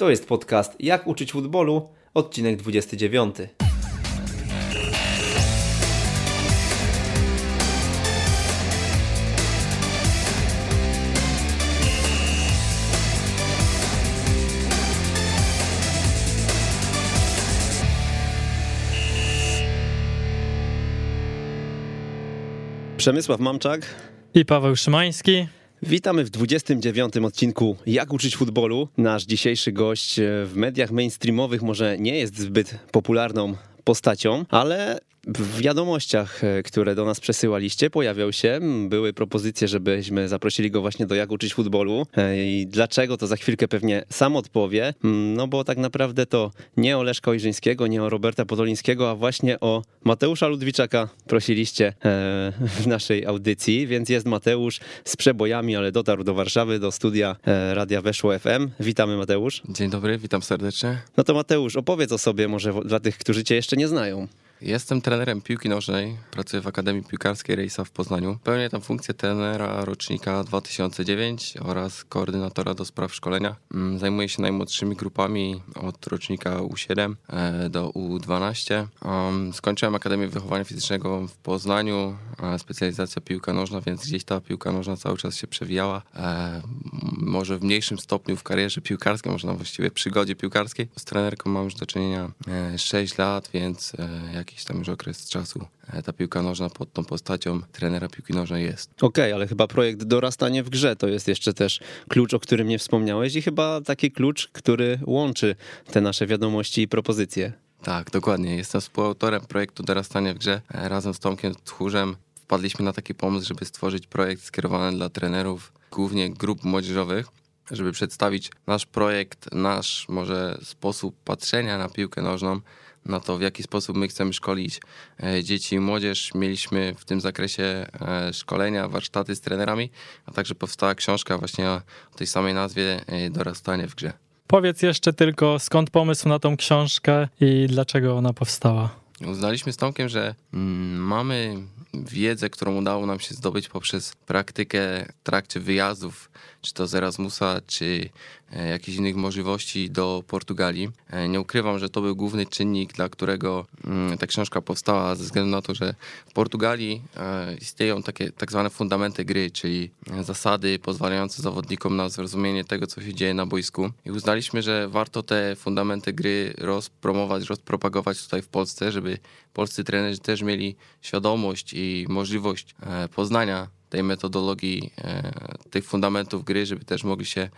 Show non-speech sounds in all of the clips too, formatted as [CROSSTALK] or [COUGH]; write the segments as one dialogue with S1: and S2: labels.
S1: To jest podcast Jak uczyć futbolu, odcinek 29. Przemysław Mamczak
S2: i Paweł Szymański.
S1: Witamy w 29 odcinku Jak uczyć futbolu. Nasz dzisiejszy gość w mediach mainstreamowych może nie jest zbyt popularną postacią, ale w wiadomościach, e, które do nas przesyłaliście, pojawiał się, były propozycje, żebyśmy zaprosili go właśnie do Jak uczyć futbolu. E, I dlaczego, to za chwilkę pewnie sam odpowie. No bo tak naprawdę to nie o Leszka Ojrzyńskiego, nie o Roberta Podolińskiego, a właśnie o Mateusza Ludwiczaka prosiliście e, w naszej audycji, więc jest Mateusz z przebojami, ale dotarł do Warszawy, do studia Radia Weszło FM. Witamy Mateusz.
S3: Dzień dobry, witam serdecznie.
S1: No to Mateusz, opowiedz o sobie może dla tych, którzy cię jeszcze nie znają.
S3: Jestem trenerem piłki nożnej, pracuję w Akademii Piłkarskiej Rejsa w Poznaniu. Pełnię tam funkcję trenera rocznika 2009 oraz koordynatora do spraw szkolenia. Mm, zajmuję się najmłodszymi grupami od rocznika U7 e, do U12. Skończyłem Akademię Wychowania Fizycznego w Poznaniu, specjalizacja piłka nożna, więc gdzieś ta piłka nożna cały czas się przewijała. E, może w mniejszym stopniu w karierze piłkarskiej, może na właściwie przygodzie piłkarskiej. Z trenerką mam już do czynienia 6 e, lat, więc jak jakiś tam już okres czasu e, ta piłka nożna pod tą postacią trenera piłki nożnej jest.
S1: Okej, okay, ale chyba projekt dorastanie w grze to jest jeszcze też klucz, o którym nie wspomniałeś i chyba taki klucz, który łączy te nasze wiadomości i propozycje.
S3: Tak, dokładnie. Jestem współautorem projektu Dorastanie w grze. E, razem z Tomkiem Tchórzem wpadliśmy na taki pomysł, żeby stworzyć projekt skierowany dla trenerów, głównie grup młodzieżowych, żeby przedstawić nasz projekt, nasz może sposób patrzenia na piłkę nożną, na to, w jaki sposób my chcemy szkolić e, dzieci i młodzież. Mieliśmy w tym zakresie e, szkolenia, warsztaty z trenerami, a także powstała książka właśnie o tej samej nazwie e, Dorastanie w grze.
S2: Powiedz jeszcze tylko, skąd pomysł na tą książkę i dlaczego ona powstała?
S3: Uznaliśmy z Tomkiem, że mm, mamy wiedzę, którą udało nam się zdobyć poprzez praktykę w trakcie wyjazdów, czy to z Erasmusa, czy e, jakichś innych możliwości do Portugalii. E, nie ukrywam, że to był główny czynnik, dla którego mm, ta książka powstała, ze względu na to, że w Portugalii e, istnieją takie tak zwane fundamenty gry, czyli zasady pozwalające zawodnikom na zrozumienie tego, co się dzieje na boisku. I uznaliśmy, że warto te fundamenty gry rozpromować, rozpropagować tutaj w Polsce, żeby polscy trenerzy też mieli świadomość i możliwość e, poznania tej metodologii, e, tych fundamentów gry, żeby też mogli się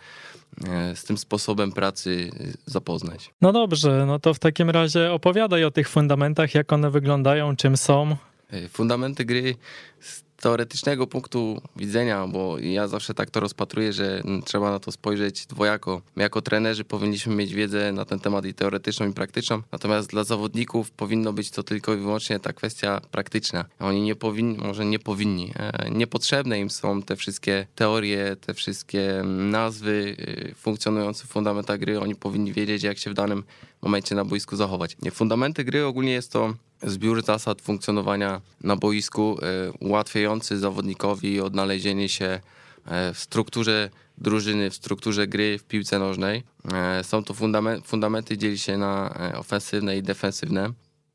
S3: e, z tym sposobem pracy zapoznać.
S2: No dobrze, no to w takim razie opowiadaj o tych fundamentach, jak one wyglądają, czym są.
S3: Fundamenty gry teoretycznego punktu widzenia, bo ja zawsze tak to rozpatruję, że trzeba na to spojrzeć dwojako. My jako trenerzy powinniśmy mieć wiedzę na ten temat i teoretyczną, i praktyczną, natomiast dla zawodników powinno być to tylko i wyłącznie ta kwestia praktyczna. Oni nie powinni, może nie powinni, e, niepotrzebne im są te wszystkie teorie, te wszystkie nazwy e, funkcjonujące w fundamentach gry. Oni powinni wiedzieć, jak się w danym momencie na boisku zachować. Fundamenty gry ogólnie jest to zbiór zasad funkcjonowania na boisku, e, ułatwiający zawodnikowi odnalezienie się e, w strukturze drużyny, w strukturze gry w piłce nożnej. E, są to fundament, fundamenty, dzieli się na ofensywne i defensywne.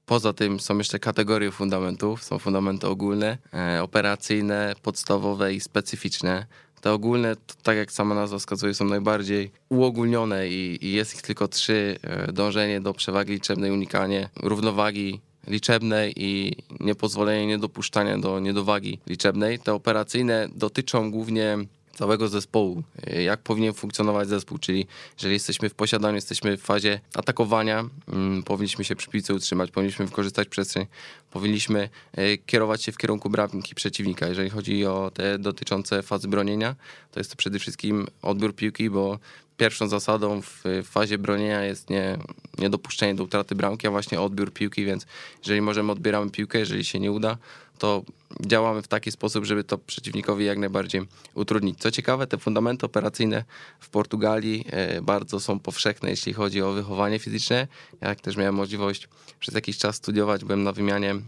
S3: Poza tym są jeszcze kategorie fundamentów. Są fundamenty ogólne, operacyjne, podstawowe i specyficzne. Te ogólne, tak jak sama nazwa wskazuje, są najbardziej uogólnione i, i jest ich tylko trzy. Dążenie do przewagi liczebnej, unikanie równowagi liczebnej i niepozwolenie niedopuszczania do niedowagi liczebnej. Te operacyjne dotyczą głównie całego zespołu, jak powinien funkcjonować zespół, czyli jeżeli jesteśmy w posiadaniu, jesteśmy w fazie atakowania, mm, powinniśmy się przy piłce utrzymać, powinniśmy wykorzystać przestrzeń, powinniśmy e, kierować się w kierunku bramki przeciwnika. Jeżeli chodzi o te dotyczące fazy bronienia, to jest to przede wszystkim odbiór piłki, bo pierwszą zasadą w fazie bronienia jest nie niedopuszczenie do utraty bramki, a właśnie odbiór piłki, więc jeżeli możemy, odbieramy piłkę, jeżeli się nie uda, to działamy w taki sposób, żeby to przeciwnikowi jak najbardziej utrudnić. Co ciekawe, te fundamenty operacyjne w Portugalii e, bardzo są powszechne, jeśli chodzi o wychowanie fizyczne. Ja też miałem możliwość przez jakiś czas studiować, byłem na wymianie mm,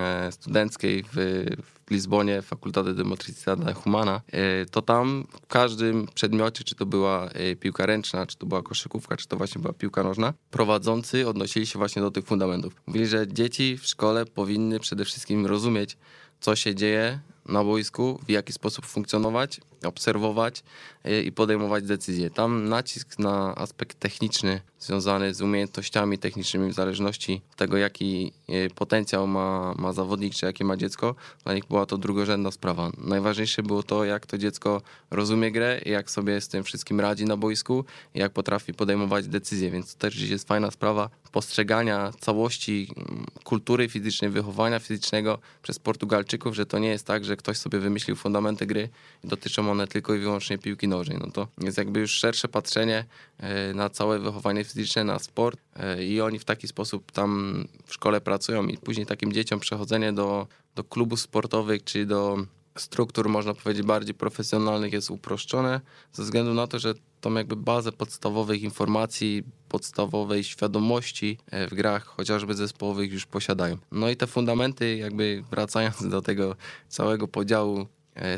S3: e, studenckiej w, w Lizbonie, Facultade de Motricidade Humana, e, to tam w każdym przedmiocie, czy to była piłka ręczna, czy to była koszykówka, czy to właśnie była piłka nożna, prowadzący odnosili się właśnie do tych fundamentów. Mówili, że dzieci w szkole powinny przede wszystkim rozumieć, co się dzieje na boisku, w jaki sposób funkcjonować, obserwować y, i podejmować decyzje. Tam nacisk na aspekt techniczny związany z umiejętnościami technicznymi w zależności od tego, jaki y, potencjał ma, ma zawodnik, czy jakie ma dziecko, dla nich była to drugorzędna sprawa. Najważniejsze było to, jak to dziecko rozumie grę, jak sobie z tym wszystkim radzi na boisku, jak potrafi podejmować decyzje, więc to też jest fajna sprawa postrzegania całości kultury fizycznej, wychowania fizycznego przez Portugalczyków, że to nie jest tak, że ktoś sobie wymyślił fundamenty gry i dotyczą one tylko i wyłącznie piłki nożnej. No to jest jakby już szersze patrzenie e, na całe wychowanie fizyczne, na sport e, i oni w taki sposób tam w szkole pracują i później takim dzieciom przechodzenie do, do klubów sportowych czy do struktur, można powiedzieć, bardziej profesjonalnych jest uproszczone, ze względu na to, że tą jakby bazę podstawowych informacji, podstawowej świadomości e, w grach, chociażby zespołowych, już posiadają. No i te fundamenty, jakby wracając do tego całego podziału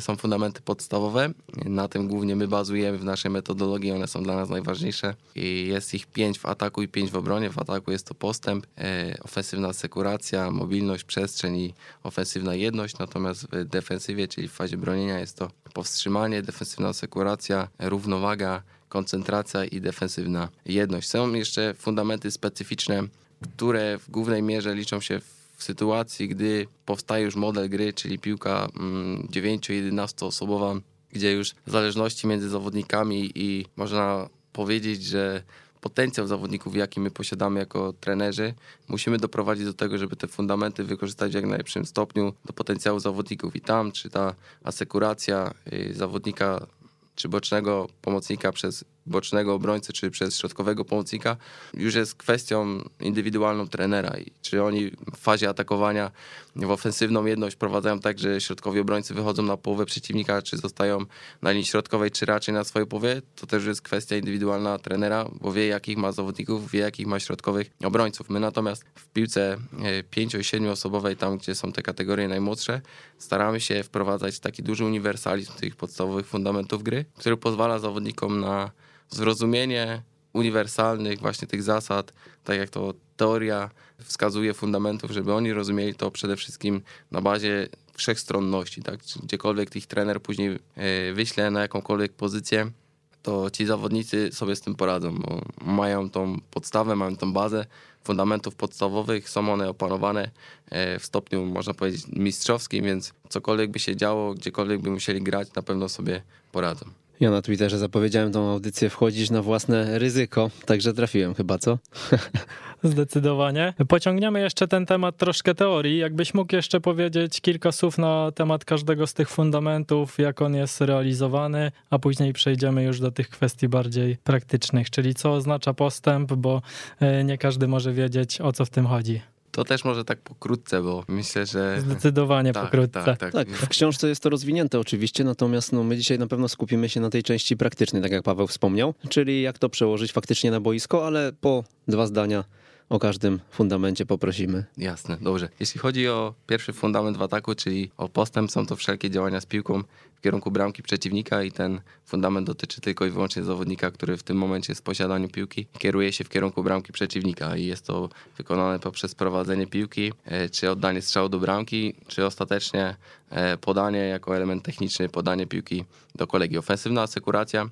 S3: są fundamenty podstawowe. Na tym głównie my bazujemy w naszej metodologii, one są dla nas najważniejsze. I jest ich pięć w ataku i pięć w obronie. W ataku jest to postęp, e, ofensywna sekuracja, mobilność, przestrzeń i ofensywna jedność. Natomiast w defensywie, czyli w fazie bronienia jest to powstrzymanie, defensywna sekuracja, równowaga, koncentracja i defensywna jedność. Są jeszcze fundamenty specyficzne, które w głównej mierze liczą się w sytuacji, gdy powstaje już model gry, czyli piłka 9-11 mm, osobowa, gdzie już zależności między zawodnikami i można powiedzieć, że potencjał zawodników, jaki my posiadamy jako trenerzy, musimy doprowadzić do tego, żeby te fundamenty wykorzystać w jak najlepszym stopniu do potencjału zawodników. I tam, czy ta asekuracja y, zawodnika, czy bocznego pomocnika przez bocznego obrońcy, czy przez środkowego pomocnika, już jest kwestią indywidualną trenera. I czy oni w fazie atakowania w ofensywną jedność prowadzają tak, że środkowi obrońcy wychodzą na połowę przeciwnika, czy zostają na linii środkowej, czy raczej na swojej połowie, to też jest kwestia indywidualna trenera, bo wie jakich ma zawodników, wie jakich ma środkowych obrońców. My natomiast w piłce 5 i 7 osobowej, tam gdzie są te kategorie najmłodsze, staramy się wprowadzać taki duży uniwersalizm tych podstawowych fundamentów gry, który pozwala zawodnikom na zrozumienie uniwersalnych właśnie tych zasad, tak jak to teoria wskazuje fundamentów, żeby oni rozumieli to przede wszystkim na bazie wszechstronności, tak? Gdziekolwiek ich trener później e, wyśle na jakąkolwiek pozycję, to ci zawodnicy sobie z tym poradzą, bo mają tą podstawę, mają tą bazę fundamentów podstawowych, są one opanowane e, w stopniu, można powiedzieć, mistrzowskim, więc cokolwiek by się działo, gdziekolwiek by musieli grać, na pewno sobie poradzą.
S1: Ja na Twitterze zapowiedziałem tą audycję wchodzić na własne ryzyko, także trafiłem chyba, co? [LAUGHS]
S2: Zdecydowanie. Pociągniemy jeszcze ten temat troszkę teorii. Jakbyś mógł jeszcze powiedzieć kilka słów na temat każdego z tych fundamentów, jak on jest realizowany, a później przejdziemy już do tych kwestii bardziej praktycznych, czyli co oznacza postęp, bo e, nie każdy może wiedzieć, o co w tym chodzi.
S3: To też może tak pokrótce, bo myślę, że...
S2: Zdecydowanie tak, pokrótce.
S1: Tak, tak. tak, w książce jest to rozwinięte oczywiście, natomiast no, my dzisiaj na pewno skupimy się na tej części praktycznej, tak jak Paweł wspomniał, czyli jak to przełożyć faktycznie na boisko, ale po dwa zdania o każdym fundamencie poprosimy.
S3: Jasne, dobrze. Jeśli chodzi o pierwszy fundament w ataku, czyli o postęp, są to wszelkie działania z piłką w kierunku bramki przeciwnika i ten fundament dotyczy tylko i wyłącznie zawodnika, który w tym momencie z posiadaniu piłki kieruje się w kierunku bramki przeciwnika i jest to wykonane poprzez prowadzenie piłki, e, czy oddanie strzału do bramki, czy ostatecznie e, podanie jako element techniczny, podanie piłki do kolegi. Ofensywna asekuracja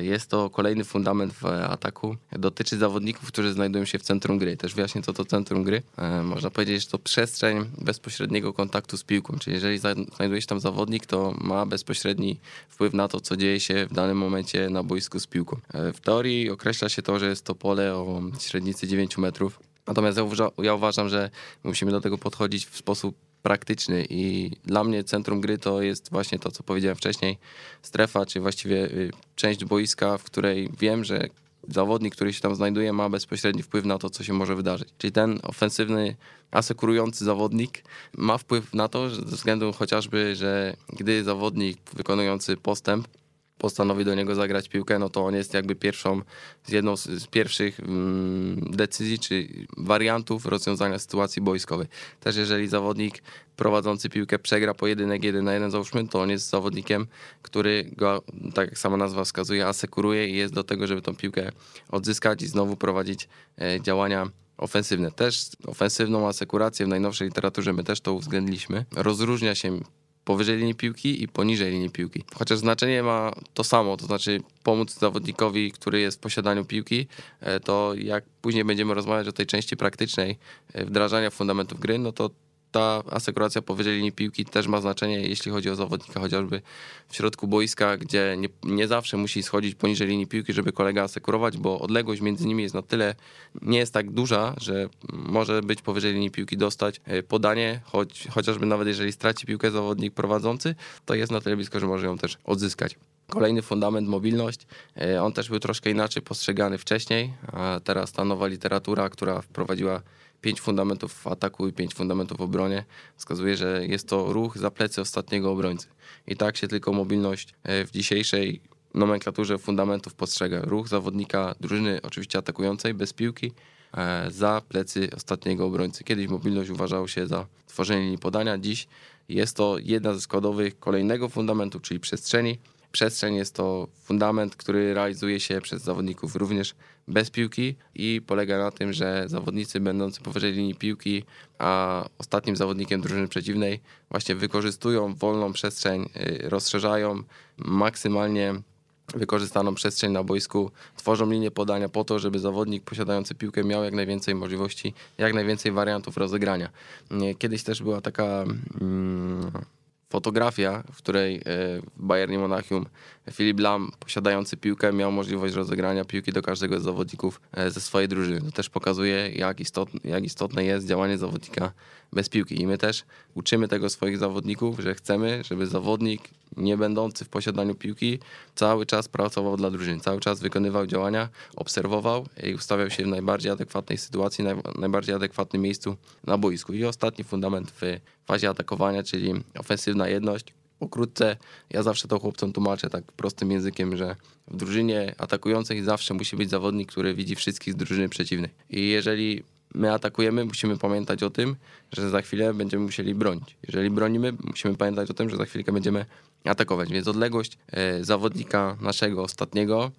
S3: jest to kolejny fundament w ataku. Dotyczy zawodników, którzy znajdują się w centrum gry. Też wyjaśnię, co to centrum gry. E, można powiedzieć, że to przestrzeń bezpośredniego kontaktu z piłką. Czyli jeżeli znajduje się tam zawodnik, to ma bezpośredni wpływ na to, co dzieje się w danym momencie na boisku z piłką. E, w teorii określa się to, że jest to pole o średnicy 9 metrów. Natomiast ja uważam, że musimy do tego podchodzić w sposób praktyczny i dla mnie centrum gry to jest właśnie to, co powiedziałem wcześniej, strefa, czy właściwie y, część boiska, w której wiem, że zawodnik, który się tam znajduje, ma bezpośredni wpływ na to, co się może wydarzyć. Czyli ten ofensywny, asekurujący zawodnik ma wpływ na to, ze względu chociażby, że gdy zawodnik wykonujący postęp postanowi do niego zagrać piłkę, no to on jest jakby pierwszą, z jedną z, pierwszych mm, decyzji czy wariantów rozwiązania sytuacji boiskowej. Też jeżeli zawodnik prowadzący piłkę przegra pojedynek 1 na 1 załóżmy, to on jest zawodnikiem, który go, tak jak sama nazwa wskazuje, asekuruje i jest do tego, żeby tą piłkę odzyskać i znowu prowadzić e, działania ofensywne. Też ofensywną asekurację w najnowszej literaturze my też to uwzględniliśmy. Rozróżnia się powyżej linii piłki i poniżej linii piłki. Chociaż znaczenie ma to samo, to znaczy pomóc zawodnikowi, który jest w posiadaniu piłki, e, to jak później będziemy rozmawiać o tej części praktycznej e, wdrażania fundamentów gry, no to ta asekuracja powyżej linii piłki też ma znaczenie, jeśli chodzi o zawodnika chociażby w środku boiska, gdzie nie, nie zawsze musi schodzić poniżej linii piłki, żeby kolega asekurować, bo odległość między nimi jest na tyle, nie jest tak duża, że może być powyżej linii piłki dostać e, podanie, choć, chociażby nawet jeżeli straci piłkę zawodnik prowadzący, to jest na tyle blisko, że może ją też odzyskać. Kolejny fundament, mobilność. E, on też był troszkę inaczej postrzegany wcześniej, a teraz ta nowa literatura, która wprowadziła pięć fundamentów w ataku i pięć fundamentów w obronie, wskazuje, że jest to ruch za plecy ostatniego obrońcy. I tak się tylko mobilność e, w dzisiejszej nomenklaturze fundamentów postrzega. Ruch zawodnika drużyny oczywiście atakującej bez piłki e, za plecy ostatniego obrońcy. Kiedyś mobilność uważało się za tworzenie linii podania, dziś jest to jedna ze składowych kolejnego fundamentu, czyli przestrzeni, Przestrzeń jest to fundament, który realizuje się przez zawodników również bez piłki i polega na tym, że zawodnicy będący powyżej linii piłki, a ostatnim zawodnikiem drużyny przeciwnej właśnie wykorzystują wolną przestrzeń, y, rozszerzają maksymalnie wykorzystaną przestrzeń na boisku, tworzą linię podania po to, żeby zawodnik posiadający piłkę miał jak najwięcej możliwości, jak najwięcej wariantów rozegrania. Kiedyś też była taka mm, fotografia, w której e, w Bayernie Monachium Filip Lam, posiadający piłkę, miał możliwość rozegrania piłki do każdego z zawodników e, ze swojej drużyny. To też pokazuje, jak istotne, jak istotne jest działanie zawodnika bez piłki. I my też uczymy tego swoich zawodników, że chcemy, żeby zawodnik nie będący w posiadaniu piłki cały czas pracował dla drużyny, cały czas wykonywał działania, obserwował i ustawiał się w najbardziej adekwatnej sytuacji, najbardziej adekwatnym miejscu na boisku. I ostatni fundament w fazie atakowania, czyli ofensywna jedność. Pokrótce, ja zawsze to chłopcom tłumaczę tak prostym językiem, że w drużynie atakującej zawsze musi być zawodnik, który widzi wszystkich z drużyny przeciwnej. I jeżeli my atakujemy, musimy pamiętać o tym, że za chwilę będziemy musieli bronić. Jeżeli bronimy, musimy pamiętać o tym, że za chwilkę będziemy atakować. Więc odległość e, zawodnika naszego ostatniego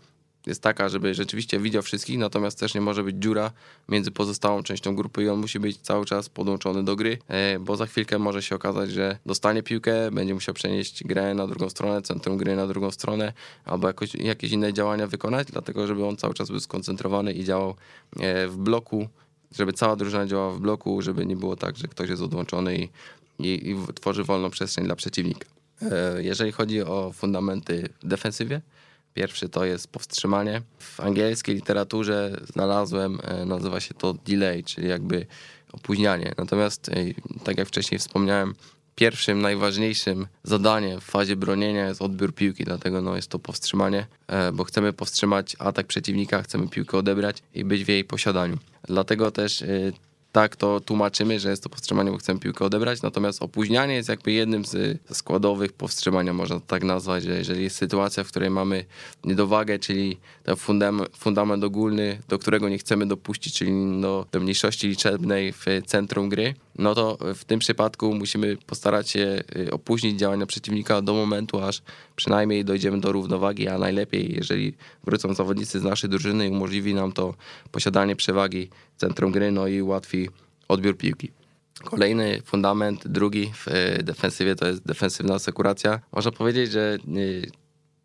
S3: jest taka, żeby rzeczywiście widział wszystkich, natomiast też nie może być dziura między pozostałą częścią grupy i on musi być cały czas podłączony do gry, e, bo za chwilkę może się okazać, że dostanie piłkę, będzie musiał przenieść grę na drugą stronę, centrum gry na drugą stronę, albo jakoś, jakieś inne działania wykonać, dlatego żeby on cały czas był skoncentrowany i działał e, w bloku, żeby cała drużyna działała w bloku, żeby nie było tak, że ktoś jest odłączony i, i, i tworzy wolną przestrzeń dla przeciwnika. E, jeżeli chodzi o fundamenty w defensywie, Pierwszy to jest powstrzymanie. W angielskiej literaturze znalazłem, e, nazywa się to delay, czyli jakby opóźnianie. Natomiast, e, tak jak wcześniej wspomniałem, pierwszym, najważniejszym zadaniem w fazie bronienia jest odbiór piłki, dlatego no, jest to powstrzymanie, bo chcemy powstrzymać atak przeciwnika, chcemy piłkę odebrać i być w jej posiadaniu. Dlatego też tak to tłumaczymy, że jest to powstrzymanie, bo chcemy piłkę odebrać, natomiast opóźnianie jest jakby jednym z składowych powstrzymania, można tak nazwać, że jeżeli jest sytuacja, w której mamy niedowagę, czyli ten fundament, fundament ogólny, do którego nie chcemy dopuścić, czyli do, do mniejszości liczebnej w centrum gry, no to w tym przypadku musimy postarać się y, opóźnić działania przeciwnika do momentu, aż przynajmniej dojdziemy do równowagi, a najlepiej, jeżeli wrócą zawodnicy z naszej drużyny i umożliwi nam to posiadanie przewagi centrum gry, no i ułatwi odbiór piłki. Kolejny fundament, drugi w y, defensywie to jest defensywna asekuracja. Można powiedzieć, że y,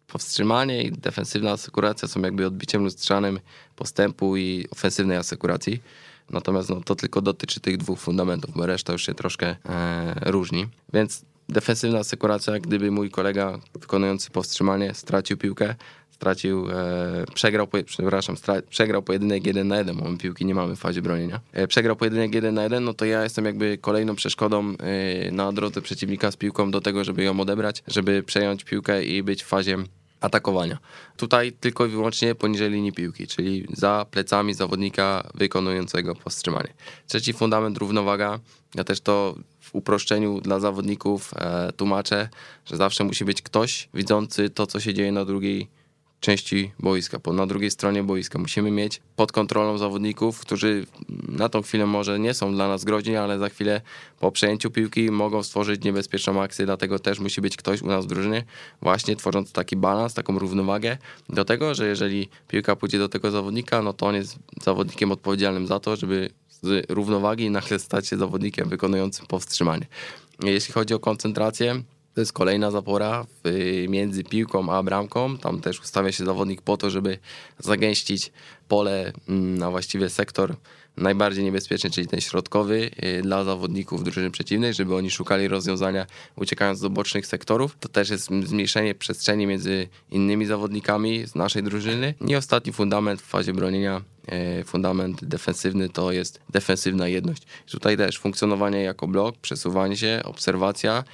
S3: powstrzymanie i defensywna asekuracja są jakby odbiciem lustrzanym postępu i ofensywnej asekuracji. Natomiast no, to tylko dotyczy tych dwóch fundamentów, bo reszta już się troszkę e, różni. Więc defensywna asekuracja, gdyby mój kolega wykonujący powstrzymanie stracił piłkę, stracił, e, przegrał, przepraszam, stra, przegrał pojedynek 1 na 1, bo my piłki nie mamy w fazie bronienia. E, przegrał pojedynek 1 na 1, no to ja jestem jakby kolejną przeszkodą e, na drodze przeciwnika z piłką do tego, żeby ją odebrać, żeby przejąć piłkę i być w fazie atakowania. Tutaj tylko i wyłącznie poniżej linii piłki, czyli za plecami zawodnika wykonującego powstrzymanie. Trzeci fundament równowaga. Ja też to w uproszczeniu dla zawodników e, tłumaczę, że zawsze musi być ktoś widzący to, co się dzieje na drugiej części boiska, bo na drugiej stronie boiska musimy mieć pod kontrolą zawodników, którzy na tą chwilę może nie są dla nas groźni, ale za chwilę po przejęciu piłki mogą stworzyć niebezpieczną akcję, dlatego też musi być ktoś u nas w drużynie, właśnie tworząc taki balans, taką równowagę do tego, że jeżeli piłka pójdzie do tego zawodnika, no to on jest zawodnikiem odpowiedzialnym za to, żeby z równowagi nagle stać się zawodnikiem wykonującym powstrzymanie. Jeśli chodzi o koncentrację, to jest kolejna zapora między piłką a bramką. Tam też ustawia się zawodnik po to, żeby zagęścić pole mm, na właściwie sektor najbardziej niebezpieczny, czyli ten środkowy y, dla zawodników drużyny przeciwnej, żeby oni szukali rozwiązania uciekając do bocznych sektorów. To też jest zmniejszenie przestrzeni między innymi zawodnikami z naszej drużyny. I ostatni fundament w fazie bronienia y, fundament defensywny to jest defensywna jedność. Tutaj też funkcjonowanie jako blok, przesuwanie się, obserwacja,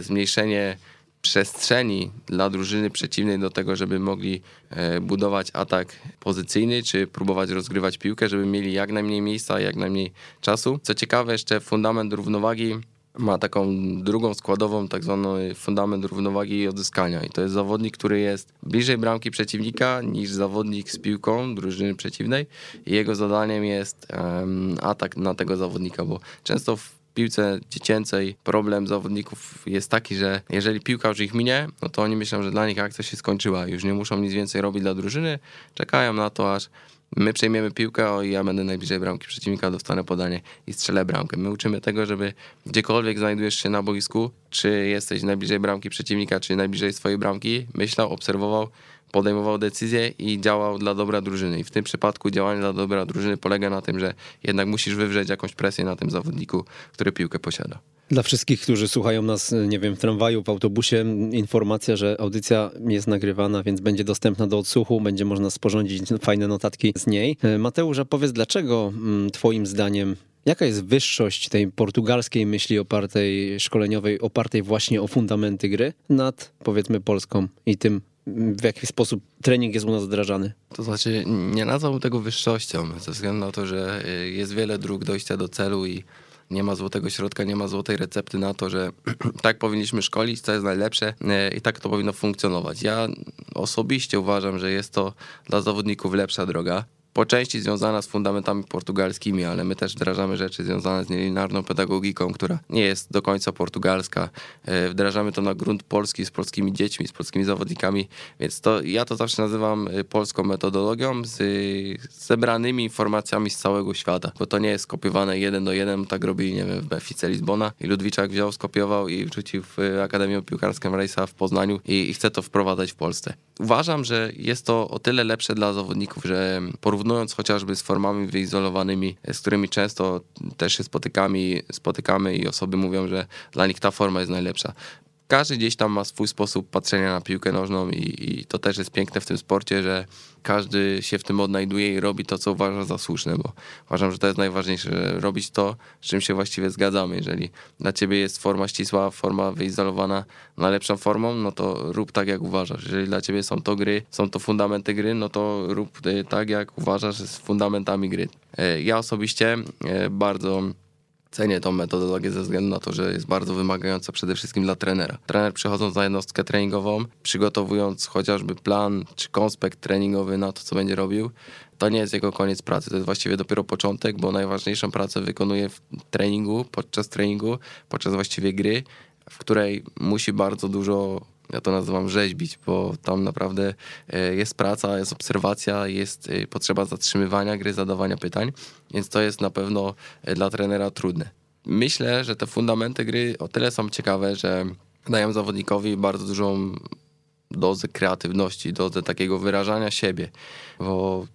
S3: zmniejszenie przestrzeni dla drużyny przeciwnej do tego, żeby mogli e, budować atak pozycyjny, czy próbować rozgrywać piłkę, żeby mieli jak najmniej miejsca, jak najmniej czasu. Co ciekawe, jeszcze fundament równowagi ma taką drugą składową, tak zwany fundament równowagi i odzyskania. I to jest zawodnik, który jest bliżej bramki przeciwnika niż zawodnik z piłką drużyny przeciwnej. I jego zadaniem jest um, atak na tego zawodnika, bo często w piłce dziecięcej problem zawodników jest taki, że jeżeli piłka już ich minie, no to oni myślą, że dla nich akcja się skończyła. Już nie muszą nic więcej robić dla drużyny, czekają na to, aż my przejmiemy piłkę i ja będę najbliżej bramki przeciwnika, dostanę podanie i strzelę bramkę. My uczymy tego, żeby gdziekolwiek znajdujesz się na boisku, czy jesteś najbliżej bramki przeciwnika, czy najbliżej swojej bramki, myślał, obserwował, podejmował decyzje i działał dla dobra drużyny. I w tym przypadku działanie dla dobra drużyny polega na tym, że jednak musisz wywrzeć jakąś presję na tym zawodniku, który piłkę posiada.
S1: Dla wszystkich, którzy słuchają nas, nie wiem, w tramwaju, w autobusie, informacja, że audycja jest nagrywana, więc będzie dostępna do odsłuchu, będzie można sporządzić fajne notatki z niej. Mateusz, a powiedz, dlaczego mm, Twoim zdaniem Jaka jest wyższość tej portugalskiej myśli opartej, szkoleniowej, opartej właśnie o fundamenty gry nad powiedzmy polską i tym, w jaki sposób trening jest u nas wdrażany?
S3: To znaczy, nie nazwałbym tego wyższością, ze względu na to, że y, jest wiele dróg dojścia do celu i nie ma złotego środka, nie ma złotej recepty na to, że [CLEARS THROAT] tak powinniśmy szkolić, co jest najlepsze y, i tak to powinno funkcjonować. Ja osobiście uważam, że jest to dla zawodników lepsza droga po części związana z fundamentami portugalskimi, ale my też wdrażamy rzeczy związane z nielinarną pedagogiką, która nie jest do końca portugalska. E, wdrażamy to na grunt polski z polskimi dziećmi, z polskimi zawodnikami, więc to ja to zawsze nazywam e, polską metodologią z zebranymi informacjami z całego świata, bo to nie jest kopiowane jeden do jeden, tak robili, nie wiem, w Befice Lizbona i Ludwiczak wziął, skopiował i wrzucił w Akademię Piłkarską Rejsa w Poznaniu i, i chce to wprowadzać w Polsce. Uważam, że jest to o tyle lepsze dla zawodników, że porównując porównując chociażby z formami wyizolowanymi, z którymi często też się spotykamy, spotykamy i osoby mówią, że dla nich ta forma jest najlepsza każdy gdzieś tam ma swój sposób patrzenia na piłkę nożną i, i, to też jest piękne w tym sporcie, że każdy się w tym odnajduje i robi to, co uważa za słuszne, bo uważam, że to jest najważniejsze, że robić to, z czym się właściwie zgadzamy. Jeżeli dla ciebie jest forma ścisła, forma wyizolowana najlepszą formą, no to rób tak, jak uważasz. Jeżeli dla ciebie są to gry, są to fundamenty gry, no to rób e, tak, jak uważasz z fundamentami gry. E, ja osobiście e, bardzo cenię tą metodologię ze względu na to, że jest bardzo wymagająca przede wszystkim dla trenera. Trener przychodząc na jednostkę treningową, przygotowując chociażby plan czy konspekt treningowy na to, co będzie robił, to nie jest jego koniec pracy, to jest właściwie dopiero początek, bo najważniejszą pracę wykonuje w treningu, podczas treningu, podczas właściwie gry, w której musi bardzo dużo ja to nazywam rzeźbić, bo tam naprawdę e, jest praca, jest obserwacja, jest e, potrzeba zatrzymywania gry, zadawania pytań, więc to jest na pewno e, dla trenera trudne. Myślę, że te fundamenty gry o tyle są ciekawe, że dają zawodnikowi bardzo dużą dozę kreatywności, dozę takiego wyrażania siebie, bo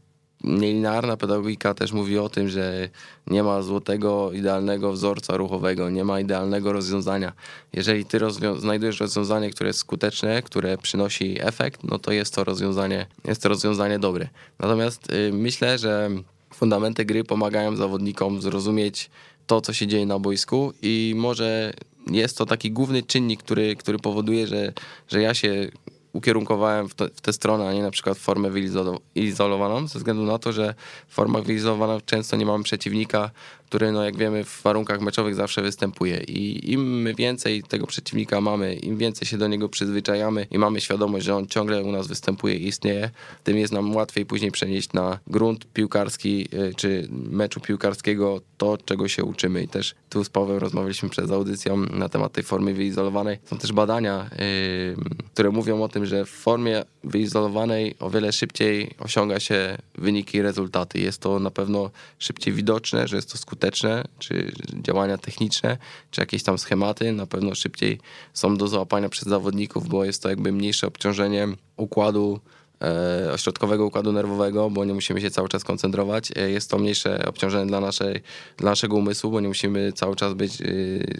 S3: Nielinearna pedagogika też mówi o tym, że nie ma złotego, idealnego wzorca ruchowego, nie ma idealnego rozwiązania. Jeżeli ty rozwią znajdujesz rozwiązanie, które jest skuteczne, które przynosi efekt, no to jest to rozwiązanie, jest to rozwiązanie dobre. Natomiast y, myślę, że fundamenty gry pomagają zawodnikom zrozumieć to, co się dzieje na boisku i może jest to taki główny czynnik, który, który powoduje, że, że ja się ukierunkowałem w, te, w tę stronę, a nie na przykład formę wyizolowaną, ze względu na to, że forma wyizolowana często nie mamy przeciwnika, który, no jak wiemy, w warunkach meczowych zawsze występuje. I im więcej tego przeciwnika mamy, im więcej się do niego przyzwyczajamy i mamy świadomość, że on ciągle u nas występuje i istnieje, tym jest nam łatwiej później przenieść na grunt piłkarski y, czy meczu piłkarskiego to, czego się uczymy. I też tu z Pawłem rozmawialiśmy przed audycją na temat tej formy wyizolowanej. Są też badania, yy, które mówią o tym, że w formie wyizolowanej o wiele szybciej osiąga się wyniki i rezultaty. Jest to na pewno szybciej widoczne, że jest to skuteczne, czy działania techniczne, czy jakieś tam schematy. Na pewno szybciej są do załapania przez zawodników, bo jest to jakby mniejsze obciążenie układu E, ośrodkowego układu nerwowego, bo nie musimy się cały czas koncentrować. E, jest to mniejsze obciążenie dla, naszej, dla naszego umysłu, bo nie musimy cały czas być e,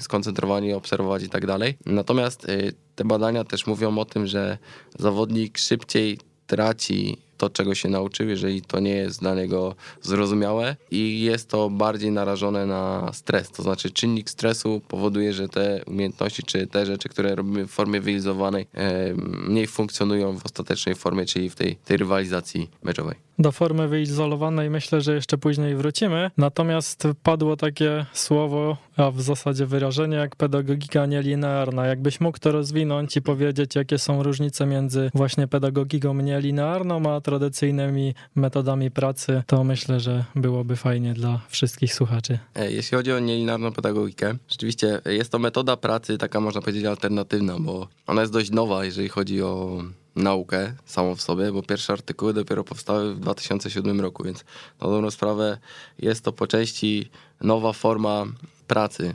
S3: skoncentrowani, obserwować i tak dalej. Natomiast te badania też mówią o tym, że zawodnik szybciej traci to, czego się nauczył, jeżeli to nie jest dla niego zrozumiałe i jest to bardziej narażone na stres. To znaczy czynnik stresu powoduje, że te umiejętności czy te rzeczy, które robimy w formie wylizowanej, mniej funkcjonują w ostatecznej formie, czyli w tej, tej rywalizacji meczowej
S2: do formy wyizolowanej myślę, że jeszcze później wrócimy. Natomiast padło takie słowo, a w zasadzie wyrażenie jak pedagogika nielinearna. Jakbyś mógł to rozwinąć i powiedzieć, jakie są różnice między właśnie pedagogiką nielinearną, a tradycyjnymi metodami pracy, to myślę, że byłoby fajnie dla wszystkich słuchaczy.
S3: E, jeśli chodzi o nielinearną pedagogikę, rzeczywiście jest to metoda pracy taka można powiedzieć alternatywna, bo ona jest dość nowa, jeżeli chodzi o naukę samą w sobie, bo pierwsze artykuły dopiero powstały w 2007 roku, więc na dobrą sprawę jest to po części nowa forma pracy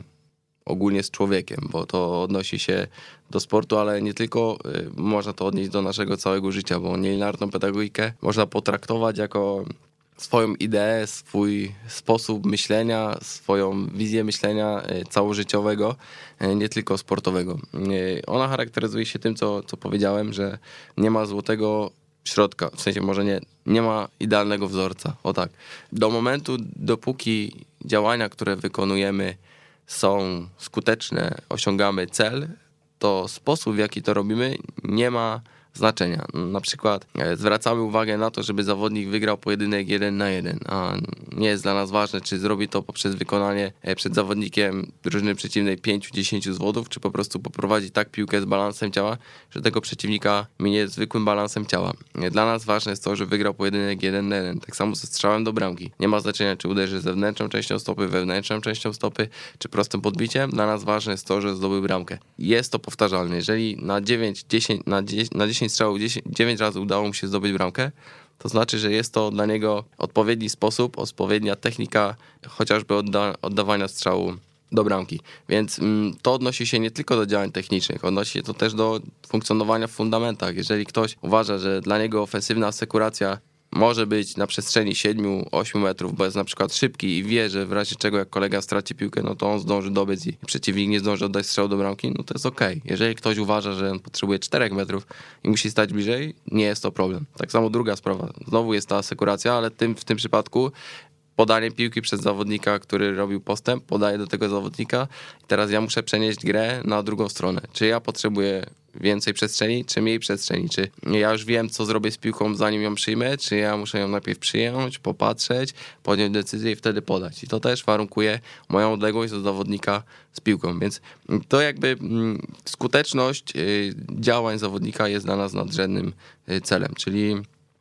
S3: ogólnie z człowiekiem, bo to odnosi się do sportu, ale nie tylko y, można to odnieść do naszego całego życia, bo nielinearną pedagogikę można potraktować jako swoją ideę, swój sposób myślenia, swoją wizję myślenia e, całożyciowego, e, nie tylko sportowego. Ona charakteryzuje się tym, co, co powiedziałem, że nie ma złotego środka, w sensie może nie, nie ma idealnego wzorca, o tak. Do momentu, dopóki działania, które wykonujemy są skuteczne, osiągamy cel, to sposób, w jaki to robimy, nie ma znaczenia. Na przykład e, zwracamy uwagę na to, żeby zawodnik wygrał pojedynek jeden na jeden, a nie jest dla nas ważne, czy zrobi to poprzez wykonanie e, przed zawodnikiem drużyny przeciwnej 5-10 zwodów, czy po prostu poprowadzi tak piłkę z balansem ciała, że tego przeciwnika minie zwykłym balansem ciała. E, dla nas ważne jest to, że wygrał pojedynek jeden na jeden. Tak samo ze strzałem do bramki. Nie ma znaczenia, czy uderzy zewnętrzną częścią stopy, wewnętrzną częścią stopy, czy prostym podbiciem. Dla nas ważne jest to, że zdobył bramkę. Jest to powtarzalne. Jeżeli na 9, 10, na 10, na 10 10 strzałów 10, 9 razy udało mu się zdobyć bramkę, to znaczy, że jest to dla niego odpowiedni sposób, odpowiednia technika chociażby odda, oddawania strzału do bramki. Więc mm, to odnosi się nie tylko do działań technicznych, odnosi się to też do funkcjonowania w fundamentach. Jeżeli ktoś uważa, że dla niego ofensywna asekuracja może być na przestrzeni 7-8 metrów, bo jest na przykład szybki i wie, że w razie czego jak kolega straci piłkę, no to on zdąży dobiec i przeciwnik nie zdąży oddać strzału do bramki, no to jest ok. Jeżeli ktoś uważa, że on potrzebuje 4 metrów i musi stać bliżej, nie jest to problem. Tak samo druga sprawa, znowu jest ta asekuracja, ale tym, w tym przypadku podanie piłki przez zawodnika, który robił postęp, podaje do tego zawodnika i teraz ja muszę przenieść grę na drugą stronę. Czy ja potrzebuję więcej przestrzeni, czy mniej przestrzeni? Czy ja już wiem, co zrobię z piłką, zanim ją przyjmę, czy ja muszę ją najpierw przyjąć, popatrzeć, podjąć decyzję i wtedy podać. I to też warunkuje moją odległość do zawodnika z piłką, więc to jakby mm, skuteczność y, działań zawodnika jest dla nas nadrzędnym y, celem, czyli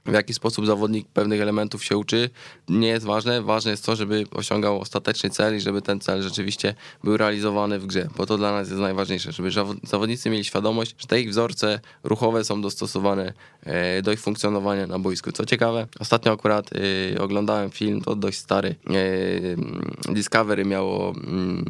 S3: w jaki sposób zawodnik pewnych elementów się uczy, nie jest ważne. Ważne jest to, żeby osiągał ostateczny cel i żeby ten cel rzeczywiście był realizowany w grze, bo to dla nas jest najważniejsze, żeby zawodnicy mieli świadomość, że te ich wzorce ruchowe są dostosowane e, do ich funkcjonowania na boisku. Co ciekawe, ostatnio akurat e, oglądałem film, to dość stary. E, Discovery miało mm,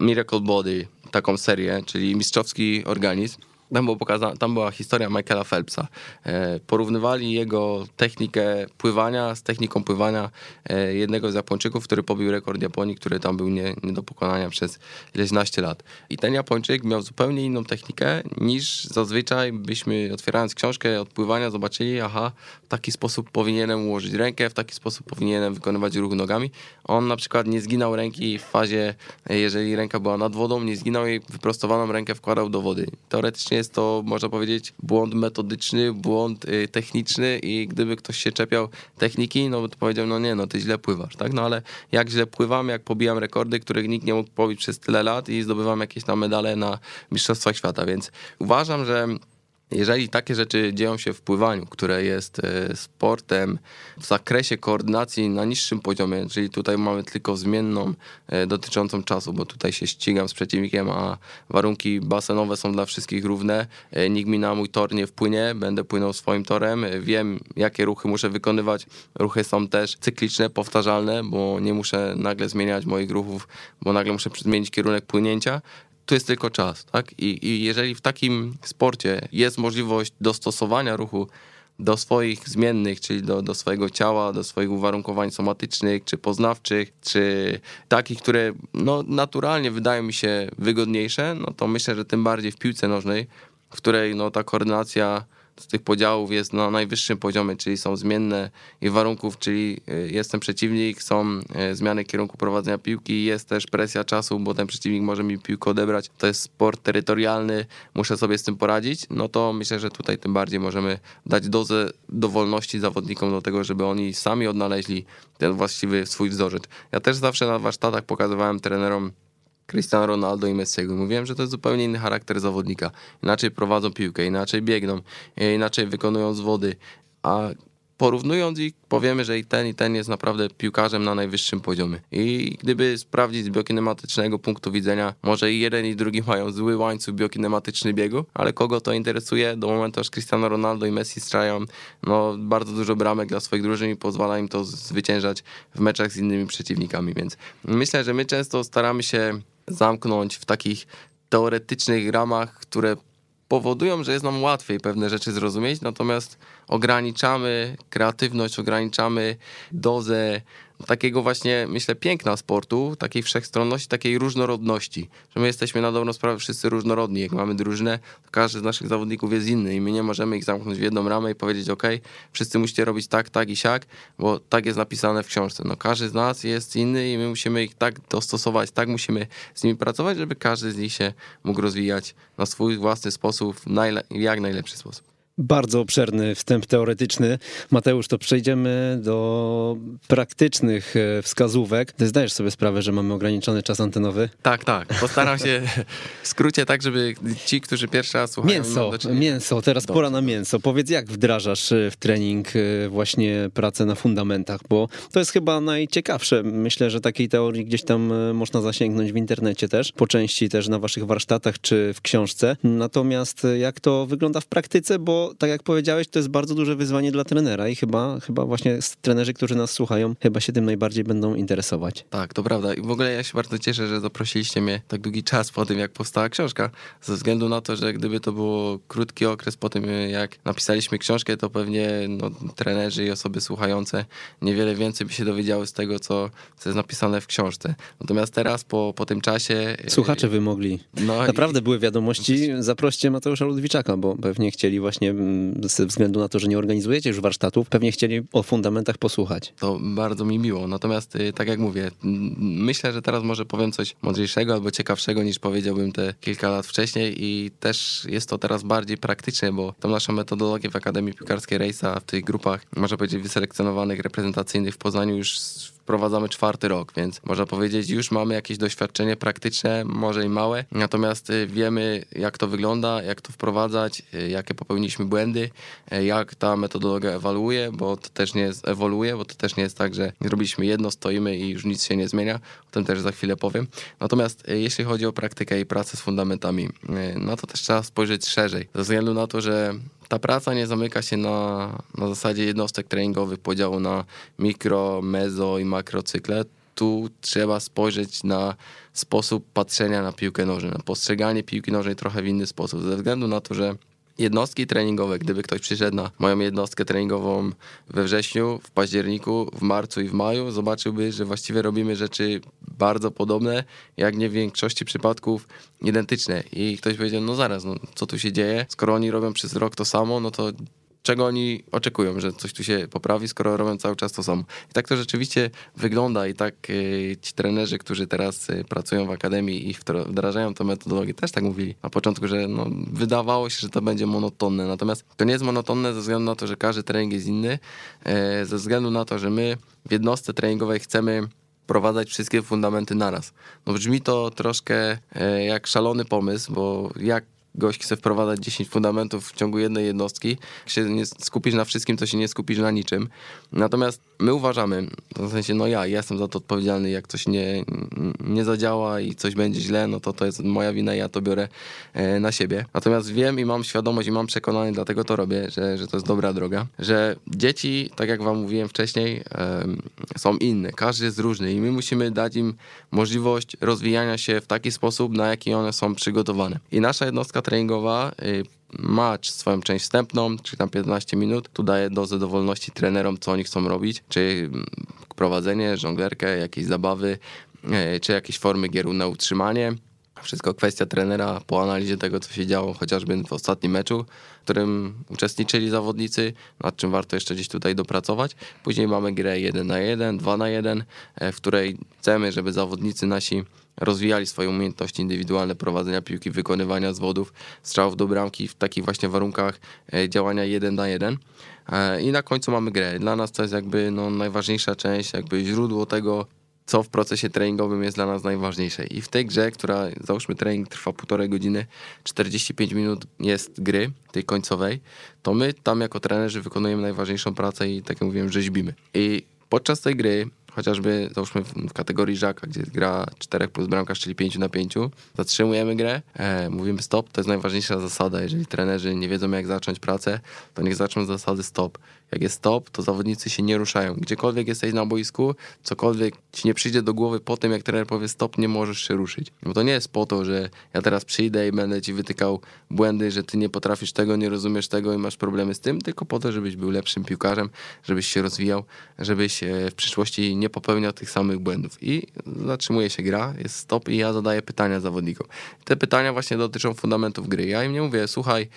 S3: Miracle Body, taką serię, czyli mistrzowski organizm tam, było pokazane, tam była historia Michaela Phelpsa. E, porównywali jego technikę pływania z techniką pływania e, jednego z Japończyków, który pobił rekord Japonii, który tam był nie, nie do pokonania przez ileś naście lat. I ten Japończyk miał zupełnie inną technikę niż zazwyczaj byśmy otwierając książkę od pływania zobaczyli, aha, w taki sposób powinienem ułożyć rękę, w taki sposób powinienem wykonywać ruch nogami. On na przykład nie zginał ręki w fazie, jeżeli ręka była nad wodą, nie zginął jej wyprostowaną rękę wkładał do wody. Teoretycznie jest to, można powiedzieć, błąd metodyczny, błąd y, techniczny i gdyby ktoś się czepiał techniki, no to powiedział, no nie, no ty źle pływasz, tak? No ale jak źle pływam, jak pobijam rekordy, których nikt nie mógł pobić przez tyle lat i zdobywam jakieś tam medale na Mistrzostwach Świata, więc uważam, że jeżeli takie rzeczy dzieją się w pływaniu, które jest e, sportem w zakresie koordynacji na niższym poziomie, czyli tutaj mamy tylko zmienną e, dotyczącą czasu, bo tutaj się ścigam z przeciwnikiem, a warunki basenowe są dla wszystkich równe. E, nikt mi na mój tor nie wpłynie, będę płynął swoim torem, wiem jakie ruchy muszę wykonywać. Ruchy są też cykliczne, powtarzalne, bo nie muszę nagle zmieniać moich ruchów, bo nagle muszę zmienić kierunek płynięcia tu jest tylko czas, tak? I, I, jeżeli w takim sporcie jest możliwość dostosowania ruchu do swoich zmiennych, czyli do, do swojego ciała, do swoich uwarunkowań somatycznych, czy poznawczych, czy takich, które no, naturalnie wydają mi się wygodniejsze, no to myślę, że tym bardziej w piłce nożnej, w której no, ta koordynacja z tych podziałów jest na najwyższym poziomie, czyli są zmienne i warunków, czyli y, jestem przeciwnik, są y, zmiany kierunku prowadzenia piłki, jest też presja czasu, bo ten przeciwnik może mi piłkę odebrać. To jest sport terytorialny, muszę sobie z tym poradzić. No to myślę, że tutaj tym bardziej możemy dać dozę dowolności zawodnikom do tego, żeby oni sami odnaleźli ten właściwy swój wzorzec. Ja też zawsze na warsztatach pokazywałem trenerom Cristiano Ronaldo i Messiego. Mówiłem, że to jest zupełnie inny charakter zawodnika. Inaczej prowadzą piłkę, inaczej biegną, e, inaczej wykonują zwody, a porównując ich, powiemy, że i ten, i ten jest naprawdę piłkarzem na najwyższym poziomie. I gdyby sprawdzić z biokinematycznego punktu widzenia, może i jeden i drugi [LAUGHS] mają zły łańcuch biokinematyczny biegu, ale kogo to interesuje, do momentu aż Cristiano Ronaldo i Messi strzelają no, bardzo dużo bramek dla swoich drużyn i pozwala im to zwyciężać w meczach z innymi przeciwnikami, więc myślę, że my często staramy się zamknąć w takich teoretycznych ramach, które powodują, że jest nam łatwiej pewne rzeczy zrozumieć, natomiast ograniczamy kreatywność, ograniczamy dozę takiego właśnie, myślę, piękna sportu, takiej wszechstronności, takiej różnorodności, że my jesteśmy na dobrą sprawę wszyscy różnorodni. Jak mamy drużynę, to każdy z naszych zawodników jest inny i my nie możemy ich zamknąć w jedną ramę i powiedzieć, ok, wszyscy musicie robić tak, tak i siak, bo tak jest napisane w książce. No każdy z nas jest inny i my musimy ich tak dostosować, tak musimy z nimi pracować, żeby każdy z nich się mógł rozwijać na swój własny sposób, jak najlepszy sposób.
S1: Bardzo obszerny wstęp teoretyczny. Mateusz, to przejdziemy do praktycznych e, wskazówek. Ty zdajesz sobie sprawę, że mamy ograniczony czas antenowy?
S3: Tak, tak. Postaram się w skrócie tak, żeby ci, którzy pierwszy raz słuchają...
S1: Mięso, mięso. Teraz Dobrze. pora na mięso. Powiedz, jak wdrażasz e, w trening e, właśnie pracę na fundamentach, bo to jest chyba najciekawsze. Myślę, że takiej teorii gdzieś tam można zasięgnąć w internecie też, po części też na waszych warsztatach czy w książce. Natomiast jak to wygląda w praktyce, bo tak jak powiedziałeś, to jest bardzo duże wyzwanie dla trenera i chyba, chyba właśnie trenerzy, którzy nas słuchają, chyba się tym najbardziej będą interesować.
S3: Tak, to prawda. I w ogóle ja się bardzo cieszę, że zaprosiliście mnie tak długi czas po tym, jak powstała książka, ze względu na to, że gdyby to było krótki okres po tym, jak napisaliśmy książkę, to pewnie no, trenerzy i osoby słuchające niewiele więcej by się dowiedziały z tego, co, co jest napisane w książce. Natomiast teraz, po, po tym czasie...
S1: Słuchacze wymogli. No Naprawdę i... były wiadomości, zaproście Mateusza Ludwiczaka, bo pewnie chcieli właśnie ze względu na to, że nie organizujecie już warsztatów, pewnie chcieli o fundamentach posłuchać.
S3: To bardzo mi miło. Natomiast, y, tak jak mówię, myślę, że teraz może powiem coś mądrzejszego albo ciekawszego niż powiedziałbym te kilka lat wcześniej i też jest to teraz bardziej praktyczne, bo tą naszą metodologię w Akademii Piłkarskiej Rejsa w tych grupach, można powiedzieć, wyselekcjonowanych, reprezentacyjnych w Poznaniu już wprowadzamy czwarty rok, więc można powiedzieć, już mamy jakieś doświadczenie praktyczne, może i małe, natomiast y, wiemy, jak to wygląda, jak to wprowadzać, y, jakie popełniliśmy błędy, y, jak ta metodologia ewoluuje, bo to też nie jest, ewoluuje, bo to też nie jest tak, że robiliśmy jedno, stoimy i już nic się nie zmienia, o tym też za chwilę powiem. Natomiast jeśli chodzi o praktykę i pracę z fundamentami, no to też trzeba spojrzeć szerzej, ze względu na to, że ta praca nie zamyka się na, na zasadzie jednostek treningowych, podziału na mikro, mezo i makrocykle. Tu trzeba spojrzeć na sposób patrzenia na piłkę nożną, na postrzeganie piłki nożnej trochę w inny sposób, ze względu na to, że jednostki treningowe, gdyby ktoś przyszedł na moją jednostkę treningową we wrześniu, w październiku, w marcu i w maju, zobaczyłby, że właściwie robimy rzeczy bardzo podobne, jak nie w większości przypadków identyczne. I ktoś powiedział, no zaraz, no, co tu się dzieje? Skoro oni robią przez rok to samo, no to czego oni oczekują, że coś tu się poprawi, skoro robią cały czas to samo. I tak to rzeczywiście wygląda i tak y, ci trenerzy, którzy teraz y, pracują w akademii i wdrażają tę metodologię, też tak mówili na początku, że no, wydawało się, że to będzie monotonne. Natomiast to nie jest monotonne ze względu na to, że każdy trening jest inny, e, ze względu na to, że my w jednostce treningowej chcemy wprowadzać wszystkie fundamenty naraz. No brzmi to troszkę e, jak szalony pomysł, bo jak gość chce wprowadzać 10 fundamentów w ciągu jednej jednostki, jak się nie skupisz na wszystkim, to się nie skupisz na niczym. Natomiast my uważamy, w sensie no ja, ja jestem za to odpowiedzialny, jak coś nie, nie zadziała i coś będzie źle, no to to jest moja wina i ja to biorę e, na siebie. Natomiast wiem i mam świadomość i mam przekonanie, dlatego to robię, że, że to jest dobra droga, że dzieci, tak jak wam mówiłem wcześniej, są inne, każdy jest różny i my musimy dać im możliwość rozwijania się w taki sposób, na jaki one są przygotowane. I nasza jednostka treningowa y, ma swoją część wstępną, czyli tam 15 minut. Tu daje dozę dowolności trenerom, co oni chcą robić, czy mm, prowadzenie, żonglerkę, jakieś zabawy, y, czy jakieś formy gier na utrzymanie. Wszystko kwestia trenera po analizie tego, co się działo chociażby w ostatnim meczu, w którym uczestniczyli zawodnicy, nad czym warto jeszcze gdzieś tutaj dopracować. Później mamy grę 1 na 1, 2 na 1, e, w której chcemy, żeby zawodnicy nasi rozwijali swoje umiejętności indywidualne prowadzenia piłki, wykonywania zwodów, strzałów do bramki w takich właśnie warunkach e, działania 1 na 1. E, I na końcu mamy grę. Dla nas to jest jakby no, najważniejsza część, jakby źródło tego, co w procesie treningowym jest dla nas najważniejsze. I w tej grze, która załóżmy trening trwa półtorej godziny, 45 minut jest gry, tej końcowej, to my tam jako trenerzy wykonujemy najważniejszą pracę i tak jak mówiłem, rzeźbimy. I podczas tej gry chociażby załóżmy w, kategorii żaka, gdzie gra 4 plus bramkarz, czyli 5 na 5, zatrzymujemy grę, e, mówimy stop, to jest najważniejsza zasada. Jeżeli trenerzy nie wiedzą jak zacząć pracę, to niech zaczną z zasady stop. Jak jest stop, to zawodnicy się nie ruszają. Gdziekolwiek jesteś na boisku, cokolwiek ci nie przyjdzie do głowy po tym, jak trener powie stop, nie możesz się ruszyć. Bo to nie jest po to, że ja teraz przyjdę i będę ci wytykał błędy, że ty nie potrafisz tego, nie rozumiesz tego i masz problemy z tym, tylko po to, żebyś był lepszym piłkarzem, żebyś się rozwijał, żebyś e, w przyszłości nie popełniał tych samych błędów. I zatrzymuje się gra, jest stop i ja zadaję pytania zawodnikom. Te pytania właśnie dotyczą fundamentów gry. Ja im nie mówię, słuchaj,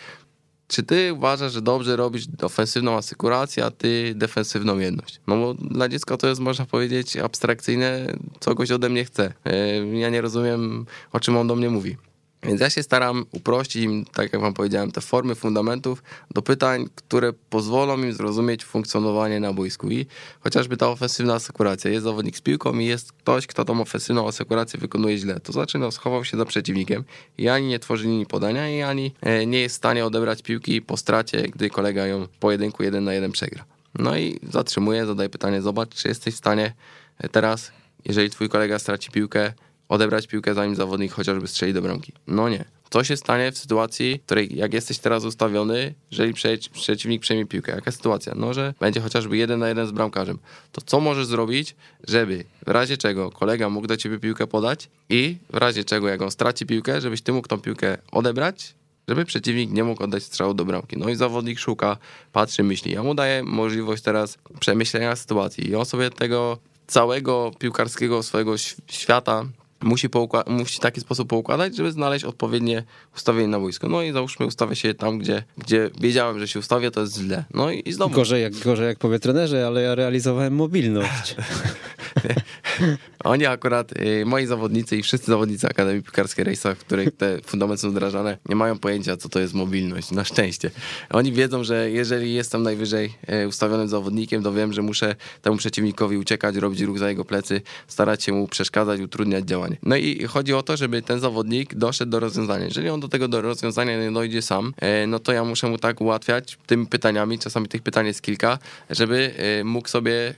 S3: czy ty uważasz, że dobrze robisz ofensywną asekurację, a ty defensywną jedność? No bo dla dziecka to jest, można powiedzieć, abstrakcyjne, co goś ode mnie chce. E, ja nie rozumiem, o czym on do mnie mówi. Więc ja się staram uprościć im, tak jak wam powiedziałem, te formy fundamentów do pytań, które pozwolą im zrozumieć funkcjonowanie na boisku. I chociażby ta ofensywna asekuracja. Jest zawodnik z piłką i jest ktoś, kto tą ofensywną asekurację wykonuje źle. To znaczy, no, schował się za przeciwnikiem i ani nie tworzy linii podania, i ani e, nie jest w stanie odebrać piłki po stracie, gdy kolega ją w pojedynku jeden na jeden przegra. No i zatrzymuje, zadaje pytanie, zobacz, czy jesteś w stanie e, teraz, jeżeli twój kolega straci piłkę, odebrać piłkę zanim zawodnik chociażby strzeli do bramki. No nie. Co się stanie w sytuacji, w której jak jesteś teraz ustawiony, jeżeli przeciwnik przejmie piłkę? Jaka sytuacja? No, że będzie chociażby jeden na jeden z bramkarzem. To co możesz zrobić, żeby w razie czego kolega mógł do ciebie piłkę podać i w razie czego jak on straci piłkę, żebyś ty mógł tą piłkę odebrać, żeby przeciwnik nie mógł oddać strzału do bramki. No i zawodnik szuka, patrzy, myśli. Ja mu daję możliwość teraz przemyślenia sytuacji i on sobie tego całego piłkarskiego swojego świata musi, musi w taki sposób poukładać, żeby znaleźć odpowiednie ustawienie na wojsko. No i załóżmy ustawię się tam, gdzie, gdzie wiedziałem, że się ustawię, to jest źle. No i, i znowu.
S1: Gorzej jak, gorzej jak powie trenerze, ale ja realizowałem mobilność. [LAUGHS]
S3: Oni akurat, y, moi zawodnicy i wszyscy zawodnicy Akademii Piłkarskiej Rejsa, w których te fundamenty są wdrażane, nie mają pojęcia, co to jest mobilność, na szczęście. Oni wiedzą, że jeżeli jestem najwyżej y, ustawionym zawodnikiem, to wiem, że muszę temu przeciwnikowi uciekać, robić ruch za jego plecy, starać się mu przeszkadzać, utrudniać działanie. No i chodzi o to, żeby ten zawodnik doszedł do rozwiązania. Jeżeli on do tego do rozwiązania nie dojdzie sam, y, no to ja muszę mu tak ułatwiać tymi pytaniami, czasami tych pytań jest kilka, żeby mógł sobie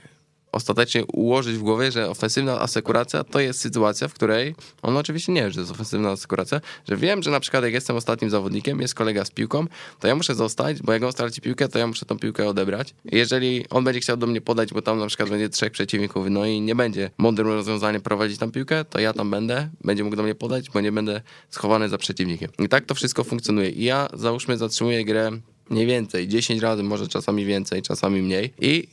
S3: ostatecznie ułożyć w głowie, że ofensywna asekuracja to jest sytuacja, w której on oczywiście nie wie, że jest ofensywna asekuracja, że wiem, że na przykład jak jestem ostatnim zawodnikiem, jest kolega z piłką, to ja muszę zostać, bo jak on straci piłkę, to ja muszę tą piłkę odebrać. Jeżeli on będzie chciał do mnie podać, bo tam na przykład będzie trzech przeciwników, no i nie będzie mądrym rozwiązaniem prowadzić tam piłkę, to ja tam będę, będzie mógł do mnie podać, bo nie będę schowany za przeciwnikiem. I tak to wszystko funkcjonuje. I ja załóżmy zatrzymuję grę mniej więcej 10 razy, może czasami więcej, czasami mniej i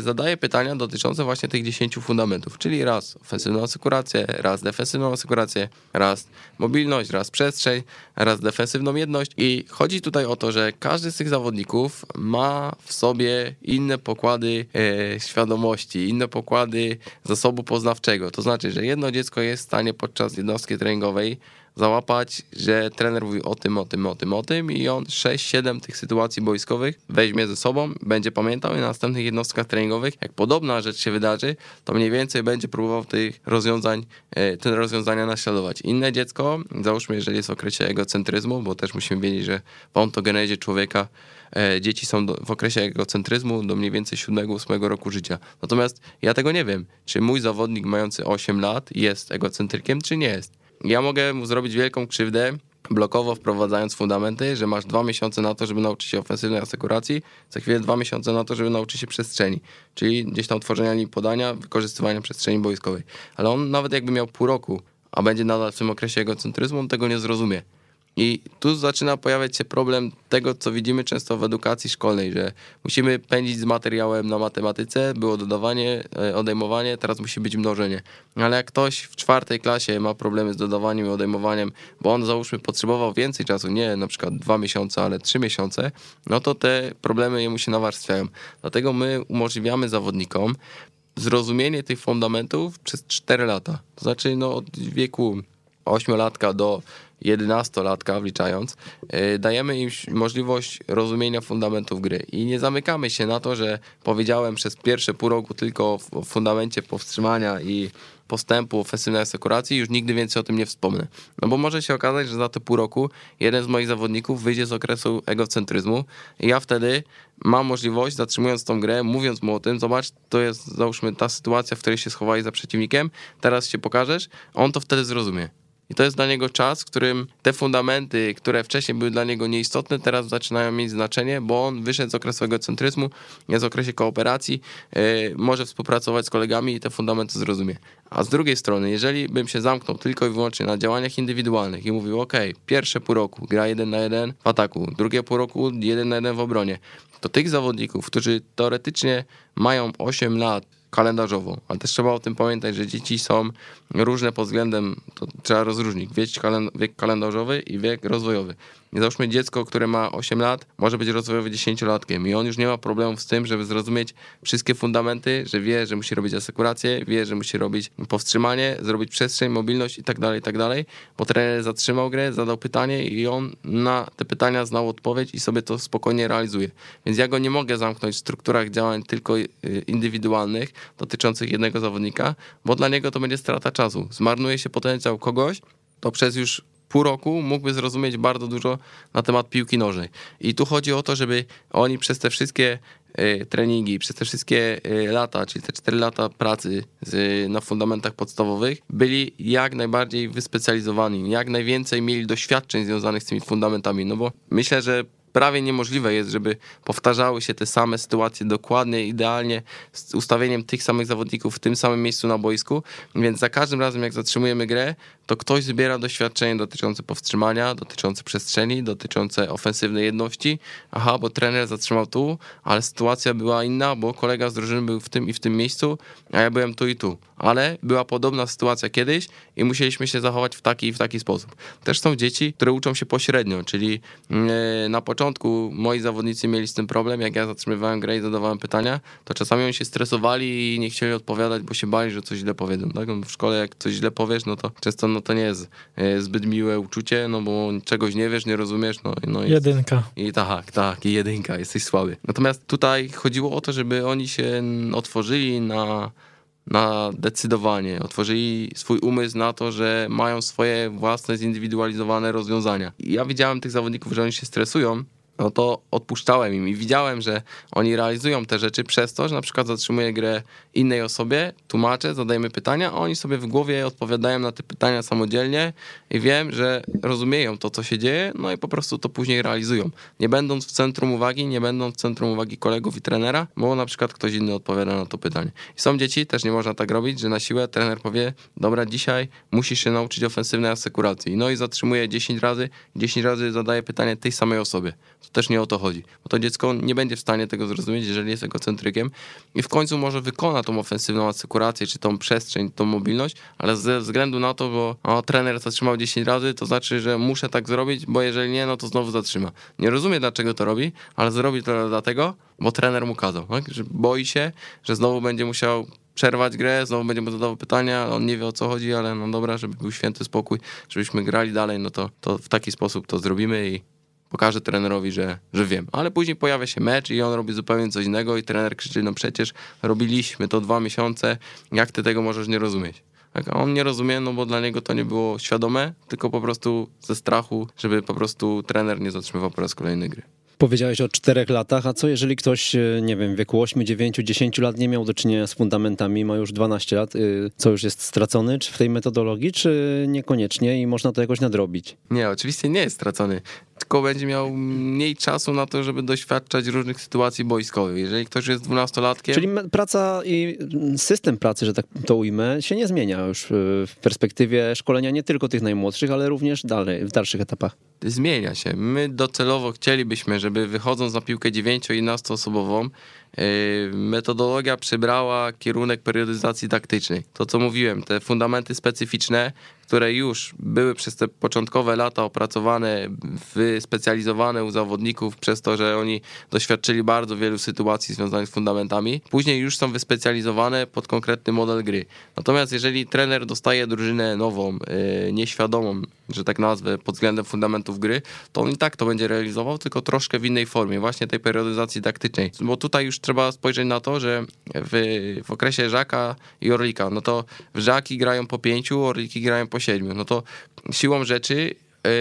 S3: zadaje pytania dotyczące właśnie tych 10 fundamentów, czyli raz ofensywną asekurację, raz defensywną asekurację, raz mobilność, raz przestrzeń, raz defensywną jedność i chodzi tutaj o to, że każdy z tych zawodników ma w sobie inne pokłady e, świadomości, inne pokłady zasobu poznawczego. To znaczy, że jedno dziecko jest w stanie podczas jednostki treningowej załapać, że trener mówi o tym, o tym, o tym, o tym i on 6-7 tych sytuacji boiskowych weźmie ze sobą, będzie pamiętał i na następnych jednostkach treningowych, jak podobna rzecz się wydarzy, to mniej więcej będzie próbował tych rozwiązań, e, te rozwiązania naśladować. Inne dziecko, załóżmy, jeżeli jest w okresie egocentryzmu, bo też musimy wiedzieć, że w ontogenezie człowieka e, dzieci są w okresie egocentryzmu do mniej więcej 7-8 roku życia. Natomiast ja tego nie wiem, czy mój zawodnik mający 8 lat jest egocentrykiem, czy nie jest. Ja mogę mu zrobić wielką krzywdę, blokowo wprowadzając fundamenty, że masz dwa miesiące na to, żeby nauczyć się ofensywnej asekuracji, za chwilę dwa miesiące na to, żeby nauczyć się przestrzeni, czyli gdzieś tam tworzenia linii podania, wykorzystywania przestrzeni boiskowej. Ale on nawet jakby miał pół roku, a będzie nadal w tym okresie egocentryzmu, on tego nie zrozumie. I tu zaczyna pojawiać się problem tego, co widzimy często w edukacji szkolnej, że musimy pędzić z materiałem na matematyce, było dodawanie, e, odejmowanie, teraz musi być mnożenie. Ale jak ktoś w czwartej klasie ma problemy z dodawaniem i odejmowaniem, bo on załóżmy potrzebował więcej czasu, nie na przykład dwa miesiące, ale trzy miesiące, no to te problemy jemu się nawarstwiają. Dlatego my umożliwiamy zawodnikom zrozumienie tych fundamentów przez 4 lata. To znaczy no, od wieku 8-latka do 11-latka wliczając, yy, dajemy im możliwość rozumienia fundamentów gry i nie zamykamy się na to, że powiedziałem przez pierwsze pół roku tylko o fundamencie powstrzymania i postępu ofensywnej asekuracji, już nigdy więcej o tym nie wspomnę. No bo może się okazać, że za te pół roku jeden z moich zawodników wyjdzie z okresu egocentryzmu i ja wtedy mam możliwość, zatrzymując tą grę, mówiąc mu o tym, zobacz, to jest załóżmy ta sytuacja, w której się schowali za przeciwnikiem, teraz się pokażesz, on to wtedy zrozumie. I to jest dla niego czas, w którym te fundamenty, które wcześniej były dla niego nieistotne, teraz zaczynają mieć znaczenie, bo on wyszedł z okresu egocentryzmu, w okresie kooperacji, yy, może współpracować z kolegami i te fundamenty zrozumie. A z drugiej strony, jeżeli bym się zamknął tylko i wyłącznie na działaniach indywidualnych i mówił, ok, pierwsze pół roku gra jeden na jeden w ataku, drugie pół roku jeden na jeden w obronie, to tych zawodników, którzy teoretycznie mają 8 lat, kalendarzową, ale też trzeba o tym pamiętać, że dzieci są różne pod względem, to trzeba rozróżnić, wiek kalendarzowy i wiek rozwojowy. Załóżmy dziecko, które ma 8 lat, może być rozwojowy 10-latkiem i on już nie ma problemów z tym, żeby zrozumieć wszystkie fundamenty, że wie, że musi robić asekurację, wie, że musi robić powstrzymanie, zrobić przestrzeń, mobilność i tak dalej, i tak dalej, bo trener zatrzymał grę, zadał pytanie i on na te pytania znał odpowiedź i sobie to spokojnie realizuje. Więc ja go nie mogę zamknąć w strukturach działań tylko y, indywidualnych dotyczących jednego zawodnika, bo dla niego to będzie strata czasu. Zmarnuje się potencjał kogoś, to przez już pół roku mógłby zrozumieć bardzo dużo na temat piłki nożnej. I tu chodzi o to, żeby oni przez te wszystkie y, treningi, przez te wszystkie y, lata, czyli te 4 lata pracy z, na fundamentach podstawowych, byli jak najbardziej wyspecjalizowani, jak najwięcej mieli doświadczeń związanych z tymi fundamentami. No bo myślę, że prawie niemożliwe jest, żeby powtarzały się te same sytuacje dokładnie, idealnie, z ustawieniem tych samych zawodników w tym samym miejscu na boisku, więc za każdym razem jak zatrzymujemy grę, to ktoś zbiera doświadczenie dotyczące powstrzymania, dotyczące przestrzeni, dotyczące ofensywnej jedności. Aha, bo trener zatrzymał tu, ale sytuacja była inna, bo kolega z drużyny był w tym i w tym miejscu, a ja byłem tu i tu. Ale była podobna sytuacja kiedyś i musieliśmy się zachować w taki i w taki sposób. Też są dzieci, które uczą się pośrednio, czyli mm, e, na początku moi zawodnicy mieli z tym problem, jak ja zatrzymywałem grę i zadawałem pytania, to czasami oni się stresowali i nie chcieli odpowiadać, bo się bali, że coś źle powiedzą. Tak? W szkole jak coś źle powiesz, no to często no to nie jest e, zbyt miłe uczucie, no bo czegoś nie wiesz, nie rozumiesz, no, no
S2: Jedynka.
S3: I tak, tak, i jedynka, jesteś słaby. Natomiast tutaj chodziło o to, żeby oni się otworzyli na na decydowanie, otworzyli swój umysł na to, że mają swoje własne zindywidualizowane rozwiązania. I ja widziałem tych zawodników, że oni się stresują, no to odpuszczałem im i widziałem, że oni realizują te rzeczy przez to, że na przykład zatrzymuję grę innej osobie, tłumaczę, zadajemy pytania, a oni sobie w głowie odpowiadają na te pytania samodzielnie i wiem, że rozumieją to, co się dzieje, no i po prostu to później realizują. Nie będąc w centrum uwagi, nie będąc w centrum uwagi kolegów i trenera, bo na przykład ktoś inny odpowiada na to pytanie. I są dzieci, też nie można tak robić, że na siłę trener powie, dobra, dzisiaj musisz się nauczyć ofensywnej asekuracji. No i zatrzymuje 10 razy, 10 razy zadaje pytanie tej samej osobie To też nie o to chodzi, bo to dziecko nie będzie w stanie tego zrozumieć, jeżeli jest egocentrykiem i w końcu może wykona tą ofensywną asekurację, czy tą przestrzeń, tą mobilność, ale ze względu na to, bo o, trener zatrzymał 10 razy, to znaczy, że muszę tak zrobić, bo jeżeli nie, no to znowu zatrzyma. Nie rozumie, dlaczego to robi, ale zrobi to dlatego, bo trener mu kazał, tak? że boi się, że znowu będzie musiał przerwać grę, znowu będzie mu zadawał pytania, on nie wie o co chodzi, ale no dobra, żeby był święty spokój, żebyśmy grali dalej, no to, to w taki sposób to zrobimy i pokażę trenerowi, że, że wiem. Ale później pojawia się mecz i on robi zupełnie coś innego i trener krzyczy, no przecież robiliśmy to dwa miesiące, jak ty tego możesz nie rozumieć? Tak, a on nie rozumie, no bo dla niego to nie było świadome, tylko po prostu ze strachu, żeby po prostu trener nie zatrzymywał po raz kolejny gry.
S1: Powiedziałeś o czterech latach, a co jeżeli ktoś, e, nie wiem, w wieku 8, 9, 10 lat nie miał do czynienia z fundamentami, ma już 12 lat, y, co już jest stracony, czy w tej metodologii, czy niekoniecznie i można to jakoś nadrobić?
S3: Nie, oczywiście nie jest stracony, tylko będzie miał mniej czasu na to, żeby doświadczać różnych sytuacji boiskowych. Jeżeli ktoś jest 12-latkiem...
S1: Czyli praca i system pracy, że tak to ujmę, się nie zmienia już y, w perspektywie szkolenia nie tylko tych najmłodszych, ale również dalej, w dalszych etapach
S3: zmienia się. My docelowo chcielibyśmy, żeby wychodząc na piłkę 9-11 osobową, Yy, metodologia przybrała kierunek periodyzacji taktycznej. To, co mówiłem, te fundamenty specyficzne, które już były przez te początkowe lata opracowane, wyspecjalizowane u zawodników, przez to, że oni doświadczyli bardzo wielu sytuacji związanych z fundamentami, później już są wyspecjalizowane pod konkretny model gry. Natomiast jeżeli trener dostaje drużynę nową, yy, nieświadomą, że tak nazwę, pod względem fundamentów gry, to on i tak to będzie realizował, tylko troszkę w innej formie, właśnie tej periodyzacji taktycznej. Bo tutaj już trzeba spojrzeć na to, że w, w okresie Żaka i Orlika, no to Żaki grają po pięciu, Orliki grają po siedmiu. No to siłą rzeczy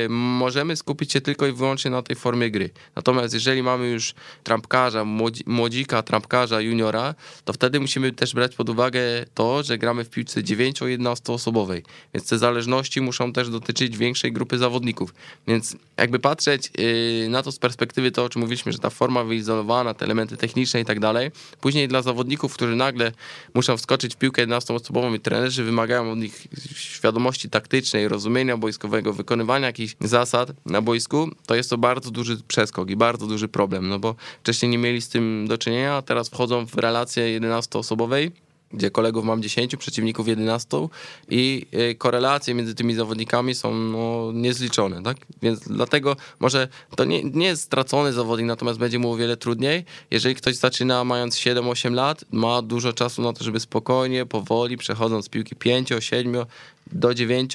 S3: możemy skupić się tylko i wyłącznie na tej formie gry. Natomiast jeżeli mamy już trampkarza, młodzika, trampkarza, juniora, to wtedy musimy też brać pod uwagę to, że gramy w piłce 9-11 osobowej, więc te zależności muszą też dotyczyć większej grupy zawodników. Więc jakby patrzeć y, na to z perspektywy to, o czym mówiliśmy, że ta forma wyizolowana, te elementy techniczne i tak dalej, później dla zawodników, którzy nagle muszą wskoczyć w piłkę 11-osobową i trenerzy wymagają od nich świadomości taktycznej, rozumienia boiskowego, wykonywania jakichś zasad na boisku, to jest to bardzo duży przeskok i bardzo duży problem, no bo wcześniej nie mieli z tym do czynienia, a teraz wchodzą w relację 11-osobowej gdzie kolegów mam 10, przeciwników 11 i y, korelacje między tymi zawodnikami są no, niezliczone, tak? Więc dlatego może to nie, nie jest stracony zawodnik, natomiast będzie mu o wiele trudniej. Jeżeli ktoś zaczyna mając 7-8 lat, ma dużo czasu na to, żeby spokojnie, powoli, przechodząc z piłki 5, 7, do 9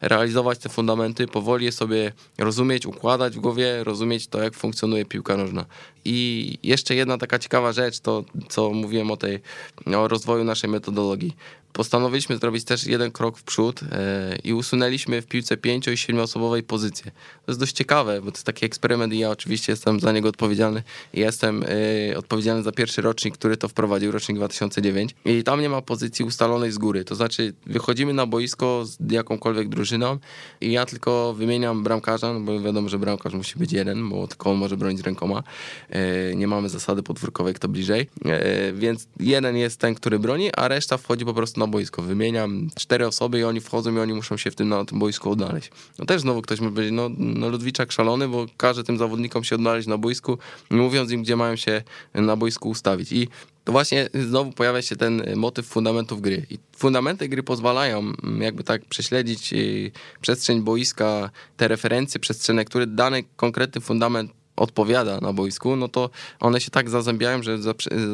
S3: realizować te fundamenty, powoli je sobie rozumieć, układać w głowie, rozumieć to, jak funkcjonuje piłka nożna. I jeszcze jedna taka ciekawa rzecz, to co mówiłem o tej o rozwoju naszej metodologii postanowiliśmy zrobić też jeden krok w przód e, i usunęliśmy w piłce pięcio- i siedmioosobowej pozycję. To jest dość ciekawe, bo to jest taki eksperyment i ja oczywiście jestem za niego odpowiedzialny. Jestem e, odpowiedzialny za pierwszy rocznik, który to wprowadził, rocznik 2009 i tam nie ma pozycji ustalonej z góry. To znaczy wychodzimy na boisko z jakąkolwiek drużyną i ja tylko wymieniam bramkarza, no bo wiadomo, że bramkarz musi być jeden, bo tylko on może bronić rękoma. E, nie mamy zasady podwórkowej, kto bliżej. Więc jeden jest ten, który broni, a reszta wchodzi po prostu na na boisko. Wymieniam cztery osoby i oni wchodzą i oni muszą się w tym, na tym boisku odnaleźć. No też znowu ktoś może powiedzieć, no, no Ludwiczak szalony, bo każe tym zawodnikom się odnaleźć na boisku, mówiąc im, gdzie mają się na boisku ustawić. I to właśnie znowu pojawia się ten motyw fundamentów gry. I fundamenty gry pozwalają mm, jakby tak prześledzić y, przestrzeń boiska, te referencje przestrzenne, które dany konkretny fundament odpowiada na boisku, no to one się tak zazębiają, że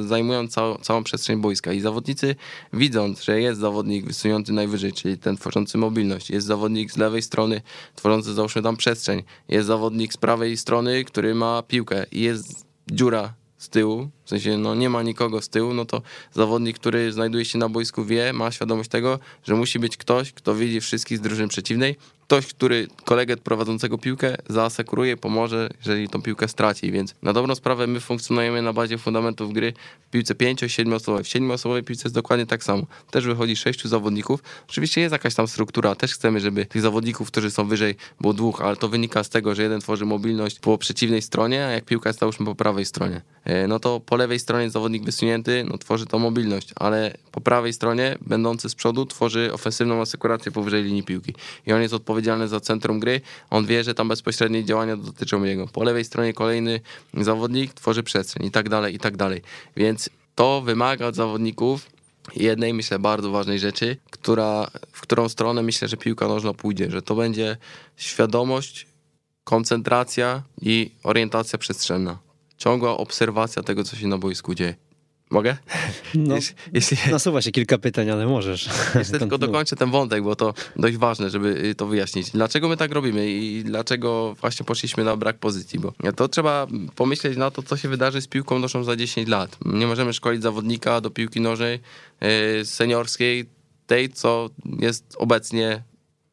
S3: zajmują całą, całą przestrzeń boiska. I zawodnicy widząc, że jest zawodnik wysujący najwyżej, czyli ten tworzący mobilność, jest zawodnik z lewej strony tworzący załóżmy tam przestrzeń, jest zawodnik z prawej strony, który ma piłkę i jest dziura z tyłu, w sensie no nie ma nikogo z tyłu, no to zawodnik, który znajduje się na boisku wie, ma świadomość tego, że musi być ktoś, kto widzi wszystkich z drużyny przeciwnej ktoś, który kolegę prowadzącego piłkę zaasekuruje, pomoże, jeżeli tą piłkę straci, więc na dobrą sprawę my funkcjonujemy na bazie fundamentów gry w piłce 5-7 osobowej. W 7 osobowej piłce jest dokładnie tak samo. Też wychodzi 6 zawodników. Oczywiście jest jakaś tam struktura, też chcemy, żeby tych zawodników, którzy są wyżej, było dwóch, ale to wynika z tego, że jeden tworzy mobilność po przeciwnej stronie, a jak piłka jest załóżmy po prawej stronie, e, no to polega lewej stronie zawodnik wysunięty, no tworzy to mobilność, ale po prawej stronie będący z przodu tworzy ofensywną asekurację powyżej linii piłki. I on jest odpowiedzialny za centrum gry, on wie, że tam bezpośrednie działania dotyczą jego. Po lewej stronie kolejny zawodnik tworzy przestrzeń i tak dalej, i tak dalej. Więc to wymaga od zawodników jednej, myślę, bardzo ważnej rzeczy, która, w którą stronę myślę, że piłka nożna pójdzie, że to będzie świadomość, koncentracja i orientacja przestrzenna. Ciągła obserwacja tego, co się na boisku dzieje. Mogę?
S1: No,
S3: Jeśli-
S1: nasuwa się kilka pytań, ale możesz.
S3: jeszcze tylko dokończę ten wątek, bo to dość ważne, żeby y, to wyjaśnić. Dlaczego my tak robimy i dlaczego właśnie poszliśmy na brak pozycji? Bo to trzeba pomyśleć na to, co się wydarzy z piłką nożną za 10 lat. Nie możemy szkolić zawodnika do piłki nożnej y, seniorskiej, tej, co jest obecnie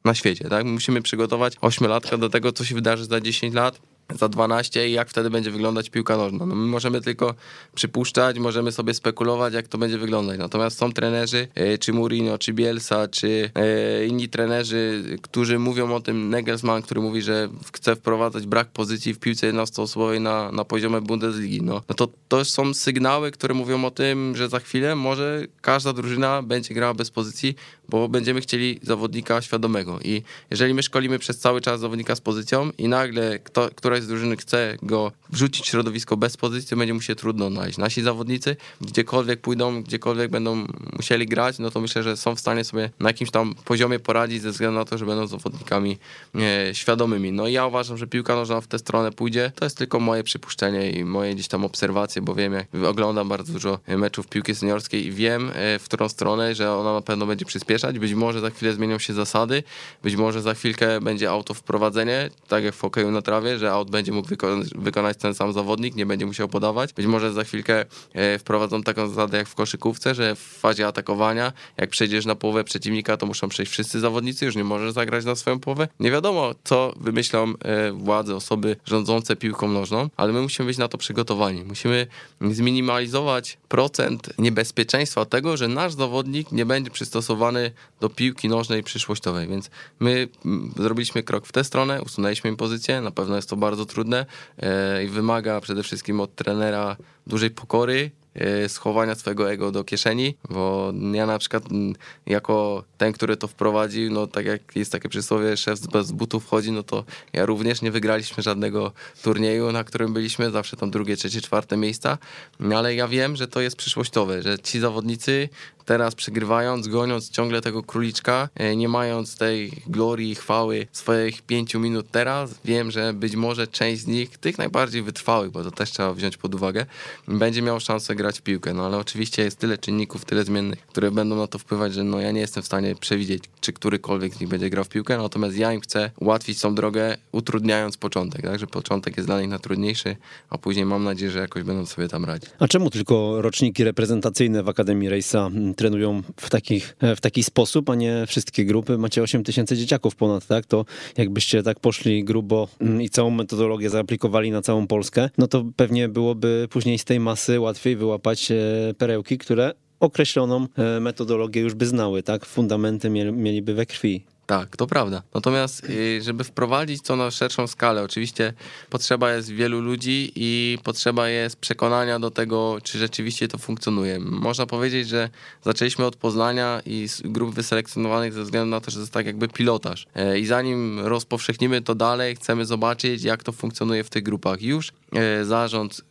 S3: na świecie. Tak? Musimy przygotować ośmiolatka do tego, co się wydarzy za 10 lat, za 12 i jak wtedy będzie wyglądać piłka nożna. No my możemy tylko przypuszczać, możemy sobie spekulować, jak to będzie wyglądać. Natomiast są trenerzy, e, czy Mourinho, czy Bielsa, czy e, inni trenerzy, którzy mówią o tym, Nagelsmann, który mówi, że chce wprowadzać brak pozycji w piłce jednostoosobowej na, na poziomie Bundesligi. No, no to, to są sygnały, które mówią o tym, że za chwilę może każda drużyna będzie grała bez pozycji, bo będziemy chcieli zawodnika świadomego. I jeżeli my szkolimy przez cały czas zawodnika z pozycją i nagle kto, któraś z drużyny chce go wrzucić w środowisko bez pozycji, będzie mu się trudno odnaleźć. Nasi zawodnicy, gdziekolwiek pójdą, gdziekolwiek będą musieli grać, no to myślę, że są w stanie sobie na jakimś tam poziomie poradzić ze względu na to, że będą zawodnikami e, świadomymi. No i ja uważam, że piłka nożna w tę stronę pójdzie. To jest tylko moje przypuszczenie i moje gdzieś tam obserwacje, bo wiem, jak oglądam bardzo dużo meczów piłki seniorskiej i wiem, e, w którą stronę, że ona na pewno będzie przyspieszać. Być może za chwilę zmienią się zasady, być może za chwilkę będzie auto wprowadzenie, tak jak w hokeju na trawie, że aut będzie mógł wyko- wykonać ten sam zawodnik, nie będzie musiał podawać. Być może za chwilkę e, wprowadzą taką zasadę jak w koszykówce, że w fazie atakowania, jak przejdziesz na połowę przeciwnika, to muszą przejść wszyscy zawodnicy, już nie możesz zagrać na swoją połowę. Nie wiadomo, co wymyślą e, władze, osoby rządzące piłką nożną, ale my musimy być na to przygotowani. Musimy zminimalizować procent niebezpieczeństwa tego, że nasz zawodnik nie będzie przystosowany do piłki nożnej przyszłościowej, więc my mm, zrobiliśmy krok w tę stronę, usunęliśmy im pozycję, na pewno jest to bardzo trudne e, i wymaga przede wszystkim od trenera dużej pokory, e, schowania swojego ego do kieszeni, bo ja na przykład mm, jako ten, który to wprowadził, no tak jak jest takie przysłowie, szef bez butów wchodzi, no to ja również nie wygraliśmy żadnego turnieju, na którym byliśmy, zawsze tam drugie, trzecie, czwarte miejsca, no ale ja wiem, że to jest przyszłościowe, że ci zawodnicy teraz przegrywając, goniąc ciągle tego króliczka, e, nie mając tej glorii i chwały swoich pięciu minut teraz, wiem, że być może część z nich, tych najbardziej wytrwałych, bo to też trzeba wziąć pod uwagę, będzie miał szansę grać w piłkę. No ale oczywiście jest tyle czynników, tyle zmiennych, które będą na to wpływać, że no ja nie jestem w stanie przewidzieć, czy którykolwiek z nich będzie grał w piłkę, natomiast ja im chcę ułatwić tą drogę, utrudniając początek, tak, że początek jest dla nich najtrudniejszy, a później mam nadzieję, że jakoś będą sobie tam radzić.
S1: A czemu tylko roczniki reprezentacyjne w Akademii Rejsa trenują w, takich, e, w taki sposób, a nie wszystkie grupy? Macie 8 tysięcy dzieciaków ponad, tak? To jakbyście tak poszli grubo mm, i całą metodologię zaaplikowali na całą Polskę, no to pewnie byłoby później z tej masy łatwiej wyłapać e, perełki, które określoną e, metodologię już by znały, tak? Fundamenty mieli- mieliby we krwi.
S3: Tak, to prawda. Natomiast, y, żeby wprowadzić to na szerszą skalę, oczywiście potrzeba jest wielu ludzi i potrzeba jest przekonania do tego, czy rzeczywiście to funkcjonuje. Można powiedzieć, że zaczęliśmy od Poznania i z grup wyselekcjonowanych ze względu na to, że to jest tak jakby pilotaż. E, I zanim rozpowszechnimy to dalej, chcemy zobaczyć, jak to funkcjonuje w tych grupach. Już e, zarząd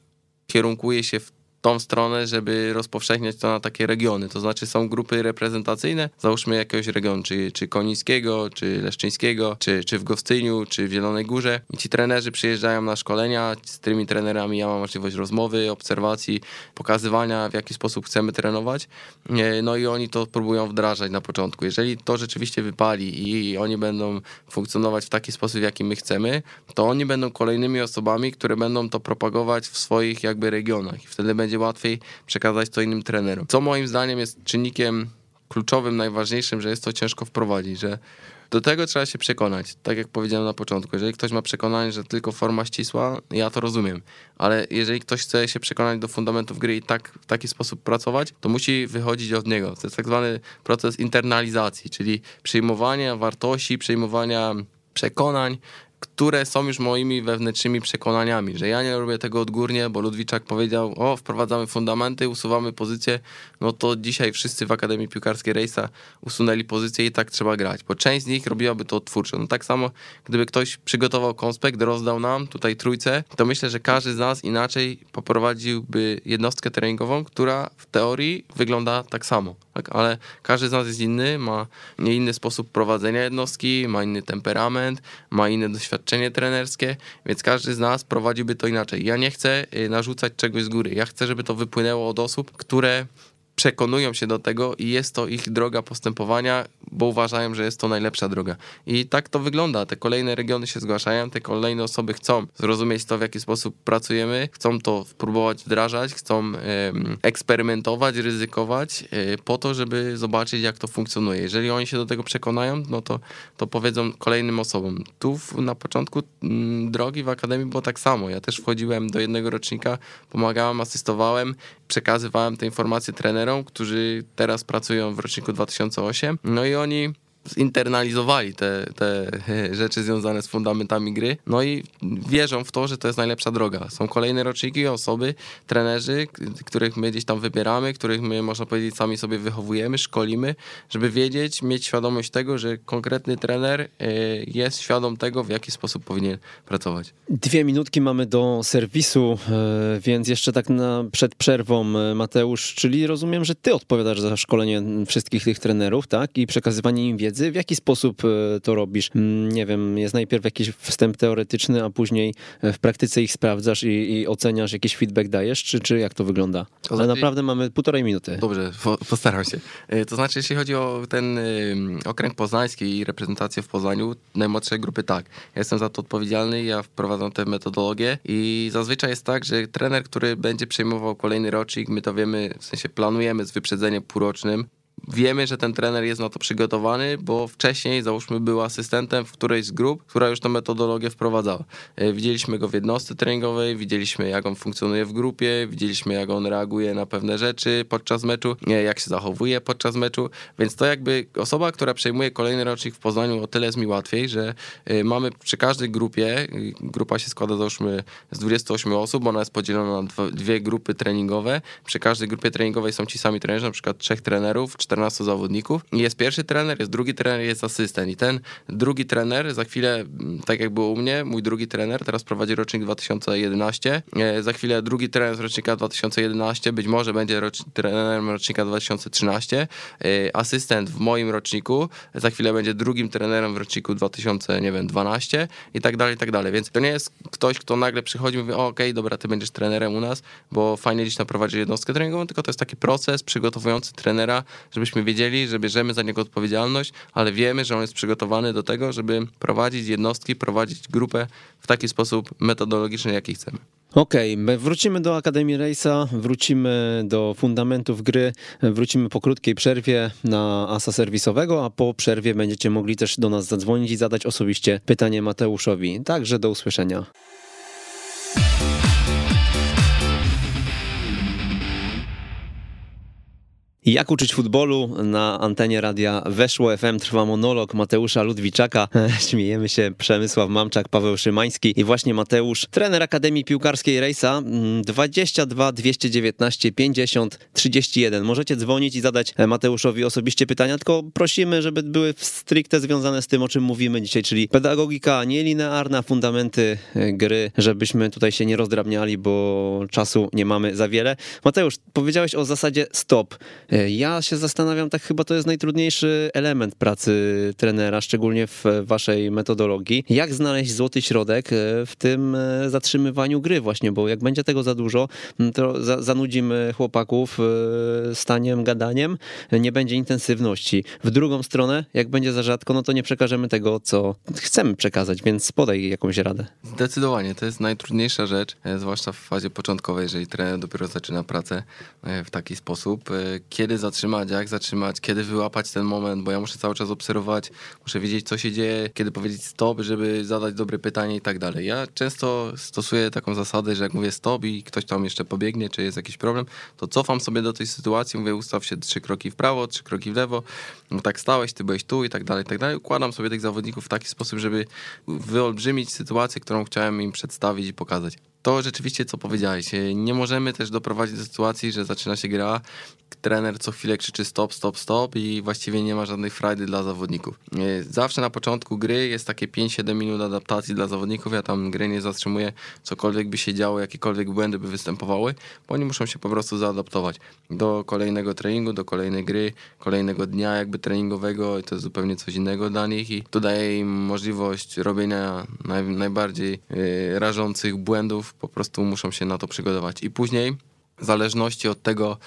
S3: kierunkuje się w tą stronę, żeby rozpowszechniać to na takie regiony. To znaczy są grupy reprezentacyjne, załóżmy jakiegoś regionu, czy, czy Konińskiego, czy Leszczyńskiego, czy, czy w Gostyniu, czy w Zielonej Górze. I ci trenerzy przyjeżdżają na szkolenia, z tymi trenerami ja mam możliwość rozmowy, obserwacji, pokazywania, w jaki sposób chcemy trenować. E, No i oni to próbują wdrażać na początku. Jeżeli to rzeczywiście wypali i oni będą funkcjonować w taki sposób, w jaki my chcemy, to oni będą kolejnymi osobami, które będą to propagować w swoich jakby regionach. I wtedy będzie łatwiej przekazać to innym trenerom. Co moim zdaniem jest czynnikiem kluczowym, najważniejszym, że jest to ciężko wprowadzić, że do tego trzeba się przekonać. Tak jak powiedziałem na początku, jeżeli ktoś ma przekonanie, że tylko forma ścisła, ja to rozumiem. Ale jeżeli ktoś chce się przekonać do fundamentów gry i tak, w taki sposób pracować, to musi wychodzić od niego. To jest tak zwany proces internalizacji, czyli przyjmowania wartości, przyjmowania przekonań, które są już moimi wewnętrznymi przekonaniami, że ja nie robię tego odgórnie, bo Ludwiczak powiedział, o, wprowadzamy fundamenty, usuwamy pozycję, no to dzisiaj wszyscy w Akademii Piłkarskiej Rejsa usunęli pozycję i tak trzeba grać, bo część z nich robiłaby to twórczo. No tak samo, gdyby ktoś przygotował konspekt, rozdał nam tutaj trójce, to myślę, że każdy z nas inaczej poprowadziłby jednostkę treningową, która w teorii wygląda tak samo tak? ale każdy z nas jest inny, ma nie inny sposób prowadzenia jednostki, ma inny temperament, ma inne doświadczenie trenerskie, więc każdy z nas prowadziłby to inaczej. Ja nie chcę y, narzucać czegoś z góry, ja chcę, żeby to wypłynęło od osób, które przekonują się do tego i jest to ich droga postępowania, bo uważają, że jest to najlepsza droga. I tak to wygląda. Te kolejne regiony się zgłaszają, te kolejne osoby chcą zrozumieć to, w jaki sposób pracujemy, chcą to próbować wdrażać, chcą eksperymentować, ryzykować e, po to, żeby zobaczyć, jak to funkcjonuje. Jeżeli oni się do tego przekonają, no to, to powiedzą kolejnym osobom. Tu na początku mm, drogi w Akademii było tak samo. Ja też wchodziłem do jednego rocznika, pomagałem, asystowałem, przekazywałem te informacje trenerom, którzy teraz pracują w roczniku 2008. No i oni zinternalizowali te, te [LAUGHS] rzeczy związane z fundamentami gry, no i wierzą w to, że to jest najlepsza droga. Są kolejne roczniki, osoby, trenerzy, których my gdzieś tam wybieramy, których my, można powiedzieć, sami sobie wychowujemy, szkolimy, żeby wiedzieć, mieć świadomość tego, że konkretny trener e, jest świadom tego, w jaki sposób powinien pracować.
S1: Dwie minutki mamy do serwisu, e, więc jeszcze tak na, przed przerwą, e, Mateusz, czyli rozumiem, że ty odpowiadasz za szkolenie wszystkich tych trenerów, tak? I przekazywanie im wiedzy wiedzy? W jaki sposób e, to robisz? Mm, nie wiem, jest najpierw jakiś wstęp teoretyczny, a później e, w praktyce ich sprawdzasz i, i oceniasz, jakiś feedback dajesz, czy, czy jak to wygląda? To Ale znaczy... naprawdę mamy półtorej minuty.
S3: Dobrze, postaram się. E, to znaczy, jeśli chodzi o ten okręg poznański i reprezentację w Poznaniu, najmłodsze grupy tak. Ja jestem za to odpowiedzialny, ja wprowadzam tę metodologię i zazwyczaj jest tak, że trener, który będzie przejmował kolejny rocznik, my to wiemy, w sensie planujemy z wyprzedzeniem półrocznym, wiemy, że ten trener jest na to przygotowany, bo wcześniej, załóżmy, był asystentem w którejś z grup, która już tę metodologię wprowadzała. E, widzieliśmy go w jednostce treningowej, widzieliśmy, jak on funkcjonuje w grupie, widzieliśmy, jak on reaguje na pewne rzeczy podczas meczu, jak się zachowuje podczas meczu, więc to jakby osoba, która przejmuje kolejny rocznik w Poznaniu, o tyle jest mi łatwiej, że e, mamy przy każdej grupie, grupa się składa załóżmy z 28 osób, ona jest podzielona na dwie grupy treningowe, przy każdej grupie treningowej są ci sami trenerzy, na przykład trzech trenerów, 14 zawodników. Jest pierwszy trener, jest drugi trener, jest asystent. I ten drugi trener za chwilę, tak jak było u mnie, mój drugi trener teraz prowadzi rocznik 2011. E, za chwilę drugi trener z rocznika 2011, być może będzie rocz, trenerem rocznika 2013. E, asystent w moim roczniku za chwilę będzie drugim trenerem w roczniku 2012 i tak dalej, i tak dalej. Więc to nie jest ktoś, kto nagle przychodzi i mówi, okej, okay, dobra, ty będziesz trenerem u nas, bo fajnie dziś naprowadzić jednostkę treningową, tylko to jest taki proces przygotowujący trenera, żebyśmy wiedzieli, że bierzemy za niego odpowiedzialność, ale wiemy, że on jest przygotowany do tego, żeby prowadzić jednostki, prowadzić grupę w taki sposób metodologiczny, jaki chcemy.
S1: Okej, okay, wrócimy do Akademii Rejsa, wrócimy do fundamentów gry, wrócimy po krótkiej przerwie na asa serwisowego, a po przerwie będziecie mogli też do nas zadzwonić i zadać osobiście pytanie Mateuszowi. Także do usłyszenia. Jak uczyć futbolu? Na antenie radia Weszło FM trwa monolog Mateusza Ludwiczaka. [LAUGHS] Śmiejemy się Przemysław Mamczak, Paweł Szymański i właśnie Mateusz, trener Akademii Piłkarskiej Rejsa 22 219 50 31. Możecie dzwonić i zadać Mateuszowi osobiście pytania, tylko prosimy, żeby były stricte związane z tym, o czym mówimy dzisiaj, czyli pedagogika nielinearna, fundamenty e, gry, żebyśmy tutaj się nie rozdrabniali, bo czasu nie mamy za wiele. Mateusz, powiedziałeś o zasadzie stop. E, ja się zastanawiam, tak chyba to jest najtrudniejszy element pracy trenera, szczególnie w waszej metodologii. Jak znaleźć złoty środek e, w tym e, zatrzymywaniu gry właśnie, bo jak będzie tego za dużo, to za, zanudzimy chłopaków staniem, gadaniem, nie będzie intensywności. W drugą stronę, jak będzie za rzadko, no to nie przekażemy tego, co chcemy przekazać, więc podaj jakąś radę.
S3: Zdecydowanie, to jest najtrudniejsza rzecz, zwłaszcza w fazie początkowej, jeżeli trener dopiero zaczyna pracę w taki sposób. Kiedy kiedy zatrzymać, jak zatrzymać, kiedy wyłapać ten moment, bo ja muszę cały czas obserwować, muszę wiedzieć, co się dzieje, kiedy powiedzieć stop, żeby zadać dobre pytanie i tak dalej. Ja często stosuję taką zasadę, że jak mówię stop i ktoś tam jeszcze pobiegnie, czy jest jakiś problem, to cofam sobie do tej sytuacji, mówię ustaw się trzy kroki w prawo, trzy kroki w lewo, no tak stałeś, ty byłeś tu i tak dalej, i tak dalej. Układam sobie tych zawodników w taki sposób, żeby wyolbrzymić sytuację, którą chciałem im przedstawić i pokazać to rzeczywiście, co powiedziałeś, nie możemy też doprowadzić do sytuacji, że zaczyna się gra, trener co chwilę krzyczy stop, stop, stop i właściwie nie ma żadnej frajdy dla zawodników. Zawsze na początku gry jest takie 5-7 minut adaptacji dla zawodników, ja tam gry nie zatrzymuję, cokolwiek by się działo, jakiekolwiek błędy by występowały, bo oni muszą się po prostu zaadaptować do kolejnego treningu, do kolejnej gry, kolejnego dnia jakby treningowego i to jest zupełnie coś innego dla nich i to daje im możliwość robienia naj, najbardziej yy, rażących błędów, po prostu muszą się na to przygotować. I później, w zależności od tego,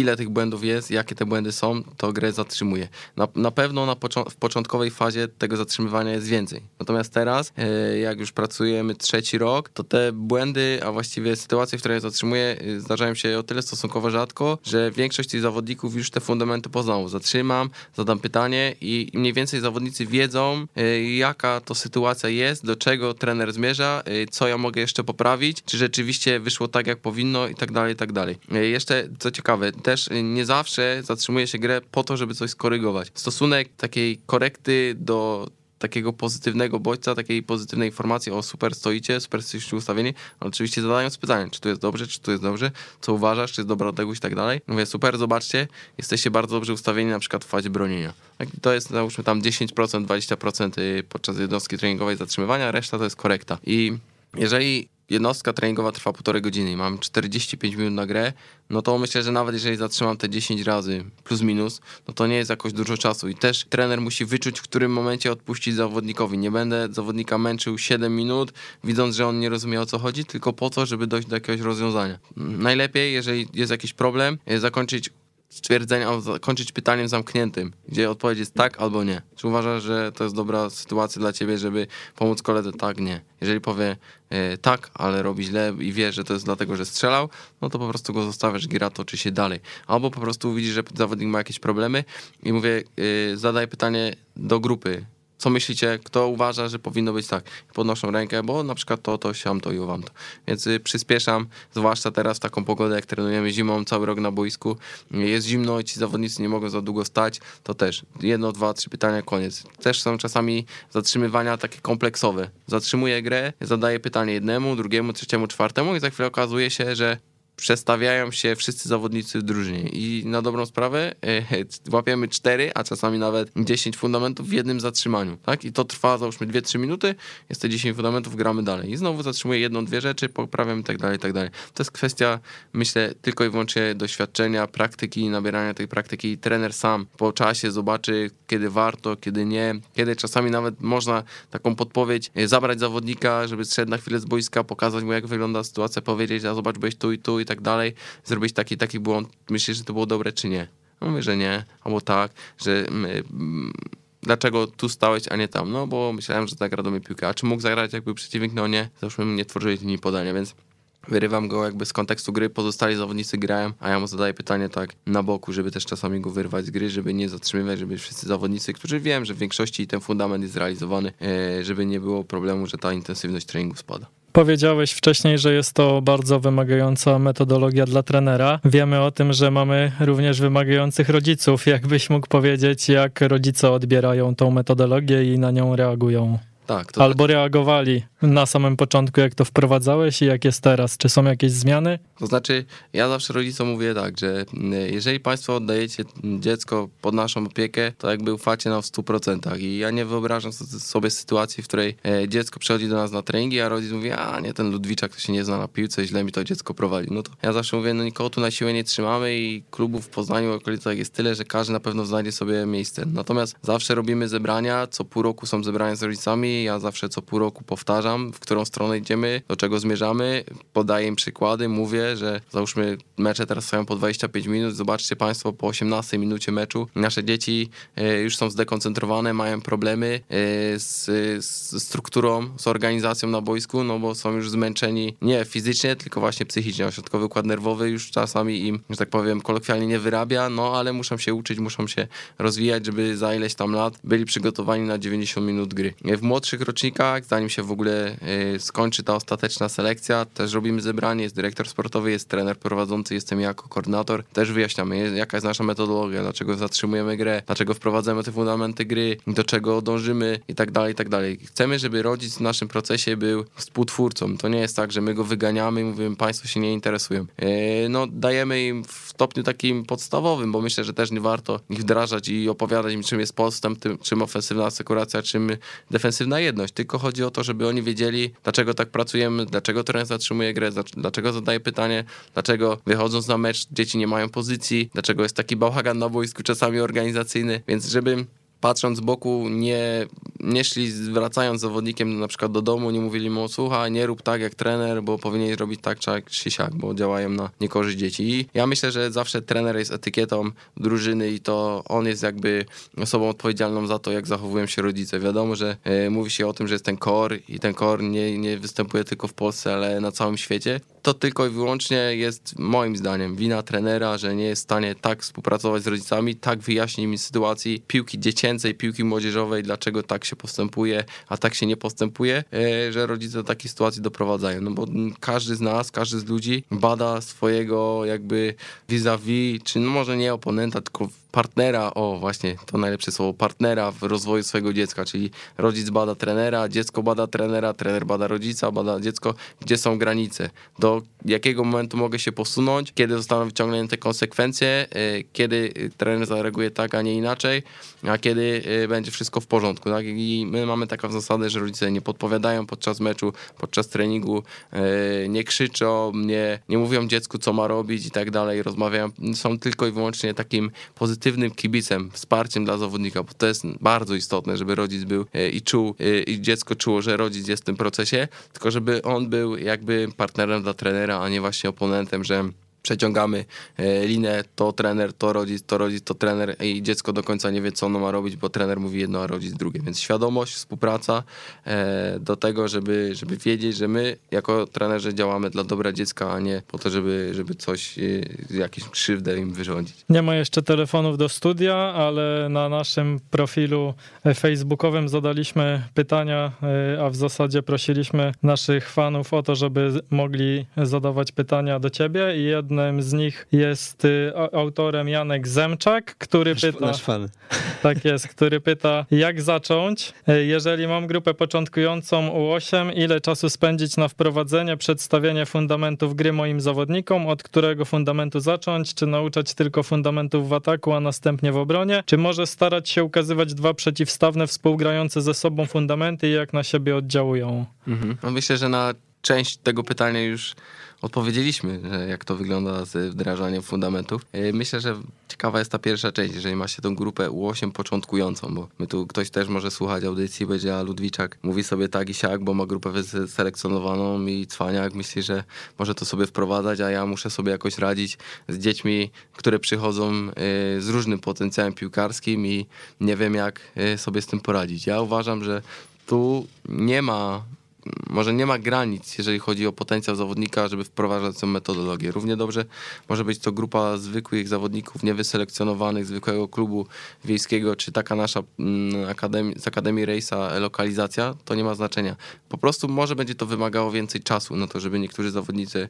S3: ile tych błędów jest, jakie te błędy są, to grę zatrzymuje. Na, na pewno na w początkowej fazie tego zatrzymywania jest więcej. Natomiast teraz, e, jak już pracujemy trzeci rok, to te błędy, a właściwie sytuacje, w których zatrzymuję, e, zdarzają się o tyle stosunkowo rzadko, że większość tych zawodników już te fundamenty poznało. Zatrzymam, zadam pytanie i mniej więcej zawodnicy wiedzą, e, jaka to sytuacja jest, do czego trener zmierza, co ja mogę jeszcze poprawić, czy rzeczywiście wyszło tak, jak powinno i tak dalej, i tak dalej. Jeszcze, co ciekawe, też nie zawsze zatrzymuje się grę po to, żeby coś skorygować. Stosunek takiej korekty do takiego pozytywnego bodźca, takiej pozytywnej informacji o super stoicie, super jesteście ustawieni, oczywiście zadając pytanie, czy tu jest dobrze, czy tu jest dobrze, co uważasz, czy jest dobra odległość i tak dalej. Mówię, super, zobaczcie, jesteście bardzo dobrze ustawieni na przykład w fazie bronienia. Tak, to jest załóżmy tam 10%, 20% y, podczas jednostki treningowej zatrzymywania, reszta to jest korekta. I jeżeli jednostka treningowa trwa półtorej godziny i mam 45 minut na grę, no to myślę, że nawet jeżeli zatrzymam te 10 razy plus minus, no to nie jest jakoś dużo czasu i też trener musi wyczuć, w którym momencie odpuścić zawodnikowi. Nie będę zawodnika męczył 7 minut, widząc, że on nie rozumie o co chodzi, tylko po to, żeby dojść do jakiegoś rozwiązania. Najlepiej, jeżeli jest jakiś problem, zakończyć stwierdzenia, kończyć pytaniem zamkniętym, gdzie odpowiedź jest tak albo nie. Czy uważasz, że to jest dobra sytuacja dla ciebie, żeby pomóc koledze? Tak, nie. Jeżeli powie e, tak, ale robi źle i wie, że to jest dlatego, że strzelał, no to po prostu go zostawiasz, gra toczy się dalej. Albo po prostu widzisz, że zawodnik ma jakieś problemy i mówię, e, zadaj pytanie do grupy, co myślicie, kto uważa, że powinno być tak. Podnoszą rękę, bo na przykład to, to, siam to i owam to. Więc y, przyspieszam, zwłaszcza teraz w taką pogodę, jak trenujemy zimą, cały rok na boisku, jest zimno i ci zawodnicy nie mogą za długo stać, to też jedno, dwa, trzy pytania, koniec. Też są czasami zatrzymywania takie kompleksowe. Zatrzymuję grę, zadaję pytanie jednemu, drugiemu, trzeciemu, czwartemu i za chwilę okazuje się, że przestawiają się wszyscy zawodnicy w drużynie i na dobrą sprawę e, łapiemy 4, a czasami nawet 10 fundamentów w jednym zatrzymaniu, tak? I to trwa załóżmy 2-3 minuty, jest te 10 fundamentów, gramy dalej i znowu zatrzymuję jedną, dwie rzeczy, poprawiam tak dalej, tak dalej. To jest kwestia, myślę, tylko i wyłącznie doświadczenia, praktyki, nabierania tej praktyki. Trener sam po czasie zobaczy, kiedy warto, kiedy nie, kiedy czasami nawet można taką podpowiedź e, zabrać zawodnika, żeby zszedł na chwilę z boiska, pokazać mu, jak wygląda sytuacja, powiedzieć, a zobacz, byłeś tu i tu i tak dalej, zrobić taki taki błąd, myślisz, że to było dobre czy nie? No mówię, że nie, albo tak, że my, mm, dlaczego tu stałeś, a nie tam? No bo myślałem, że zagra do mnie piłkę. A czy mógł zagrać jakby przeciwnik? No nie, załóżmy nie tworzyli linii podania, więc wyrywam go jakby z kontekstu gry, pozostali zawodnicy grają, a ja mu zadaję pytanie tak na boku, żeby też czasami go wyrwać z gry, żeby nie zatrzymywać, żeby wszyscy zawodnicy, którzy wiem, że w większości ten fundament jest zrealizowany, e, żeby nie było problemu, że ta intensywność treningu spada.
S2: Powiedziałeś wcześniej, że jest to bardzo wymagająca metodologia dla trenera. Wiemy o tym, że mamy również wymagających rodziców. Jakbyś mógł powiedzieć, jak rodzice odbierają tą metodologię i na nią reagują?
S3: Tak,
S2: Albo tak. reagowali na samym początku, jak to wprowadzałeś i jak jest teraz? Czy są jakieś zmiany?
S3: To znaczy, ja zawsze rodzicom mówię tak, że mm, jeżeli państwo oddajecie dziecko pod naszą opiekę, to jakby ufacie nam w 100%. I ja nie wyobrażam sobie sytuacji, w której e, dziecko przychodzi do nas na treningi, a rodzic mówi, a nie, ten Ludwiczak to się nie zna na piłce, źle mi to dziecko prowadzi. No to ja zawsze mówię, no nikogo tu na siłę nie trzymamy i klubów w Poznaniu, okolicach jest tyle, że każdy na pewno znajdzie sobie miejsce. Natomiast zawsze robimy zebrania, co pół roku są zebrania z rodzicami Ja zawsze co pół roku powtarzam, w którą stronę idziemy, do czego zmierzamy. Podaję im przykłady, mówię, że załóżmy mecze teraz trwają po 25 minut. Zobaczcie Państwo po 18 minucie meczu. Nasze dzieci e, już są zdekoncentrowane, mają problemy e, z, z strukturą, z organizacją na boisku, no bo są już zmęczeni nie fizycznie, tylko właśnie psychicznie. Ośrodkowy układ nerwowy już czasami im, że tak powiem, kolokwialnie nie wyrabia, no ale muszą się uczyć, muszą się rozwijać, żeby za ileś tam lat byli przygotowani na 90 minut gry. W młodszych rocznikach, zanim się w ogóle e, skończy ta ostateczna selekcja, też robimy zebranie, jest dyrektor sportowy, jest trener prowadzący, jestem ja jako koordynator, też wyjaśniamy, jaka jest nasza metodologia, dlaczego zatrzymujemy grę, dlaczego wprowadzamy te fundamenty gry, do czego dążymy i tak dalej, i tak dalej. Chcemy, żeby rodzic w naszym procesie był współtwórcą. To nie jest tak, że my go wyganiamy i mówimy, państwo się nie interesują. E, no, dajemy im w stopniu takim podstawowym, bo myślę, że też nie warto ich wdrażać i opowiadać im, czym jest postęp, tym, czym ofensywna asekuracja, czym defensywna jedność. Tylko chodzi o to, żeby oni wiedzieli, dlaczego tak pracujemy, dlaczego trener zatrzymuje grę, dlaczego zadaje pytanie, dlaczego wychodząc na mecz dzieci nie mają pozycji, dlaczego jest taki bałagan na boisku czasami organizacyjny, więc żeby patrząc z boku, nie, nie szli zwracając zawodnikiem na przykład do domu, nie mówili mu, słuchaj, nie rób tak jak trener, bo powinieneś robić tak czy siak, bo działają na niekorzyść dzieci. I ja myślę, że zawsze trener jest etykietą drużyny i to on jest jakby osobą odpowiedzialną za to, jak zachowują się rodzice. Wiadomo, że e, mówi się o tym, że jest ten core i ten core nie, nie występuje tylko w Polsce, ale na całym świecie. To tylko i wyłącznie jest moim zdaniem wina trenera, że nie jest w stanie tak współpracować z rodzicami, tak wyjaśnić mi sytuacji piłki dziecięcej, piłki młodzieżowej, dlaczego tak się postępuje, a tak się nie postępuje, e, że rodzice do takiej sytuacji doprowadzają. No bo każdy z nas, każdy z ludzi bada swojego jakby vis-a-vis, czy no może nie oponenta, tylko partnera, o właśnie to najlepsze słowo, partnera w rozwoju swojego dziecka, czyli rodzic bada trenera, dziecko bada trenera, trener bada rodzica, bada dziecko, gdzie są granice, do jakiego momentu mogę się posunąć, kiedy zostaną wyciągnięte konsekwencje, e, kiedy trener zareaguje tak, a nie inaczej, a kiedy e, będzie wszystko w porządku. Tak? I my mamy taką zasadę, że rodzice nie podpowiadają podczas meczu, podczas treningu, e, nie krzyczą, nie, nie mówią dziecku, co ma robić i tak dalej, rozmawiają, są tylko i wyłącznie takim pozytywnym kibicem, wsparciem dla zawodnika, bo to jest bardzo istotne, żeby rodzic był e, i czuł, i dziecko czuło, że rodzic jest w tym procesie, tylko żeby on był jakby partnerem dla trenera, a nie właśnie oponentem, że przeciągamy e, linę, to trener, to rodzic, to rodzic, to trener i dziecko do końca nie wie, co ono ma robić, bo trener mówi jedno, a rodzic drugie. Więc świadomość, współpraca e, do tego, żeby, żeby wiedzieć, że my jako trenerzy działamy dla dobra dziecka, a nie po to, żeby, żeby coś, e, jakieś krzywdę im wyrządzić.
S2: Nie ma jeszcze telefonów do studia, ale na naszym profilu facebookowym zadaliśmy pytania, a w zasadzie prosiliśmy naszych fanów o to, żeby mogli zadawać pytania do ciebie i jedno jednym z nich jest y, autorem Janek Zemczak, który
S1: nasz,
S2: pyta...
S1: Nasz fan. [LAUGHS]
S2: Tak jest, który pyta, jak zacząć? Y, jeżeli mam grupę początkującą U8, ile czasu spędzić na wprowadzenie, przedstawienie fundamentów gry moim zawodnikom? Od którego fundamentu zacząć? Czy nauczać tylko fundamentów w ataku, a następnie w obronie? Czy może starać się ukazywać dwa przeciwstawne, współgrające ze sobą fundamenty i jak na siebie oddziałują?
S3: Mhm. No myślę, że na część tego pytania już odpowiedzieliśmy, że jak to wygląda z wdrażaniem fundamentów. E, myślę, że ciekawa jest ta pierwsza część, jeżeli ma się tą grupę U8 początkującą, bo my tu ktoś też może słuchać audycji, będzie a Ludwiczak mówi sobie tak i siak, bo ma grupę wyselekcjonowaną i Cwaniak myśli, że może to sobie wprowadzać, a ja muszę sobie jakoś radzić z dziećmi, które przychodzą e, z różnym potencjałem piłkarskim i nie wiem jak e, sobie z tym poradzić. Ja uważam, że tu nie ma może nie ma granic, jeżeli chodzi o potencjał zawodnika, żeby wprowadzać tę metodologię. Równie dobrze może być to grupa zwykłych zawodników, niewyselekcjonowanych, zwykłego klubu wiejskiego, czy taka nasza mm, z Akademii Rejsa lokalizacja, to nie ma znaczenia. Po prostu może będzie to wymagało więcej czasu na to, żeby niektórzy zawodnicy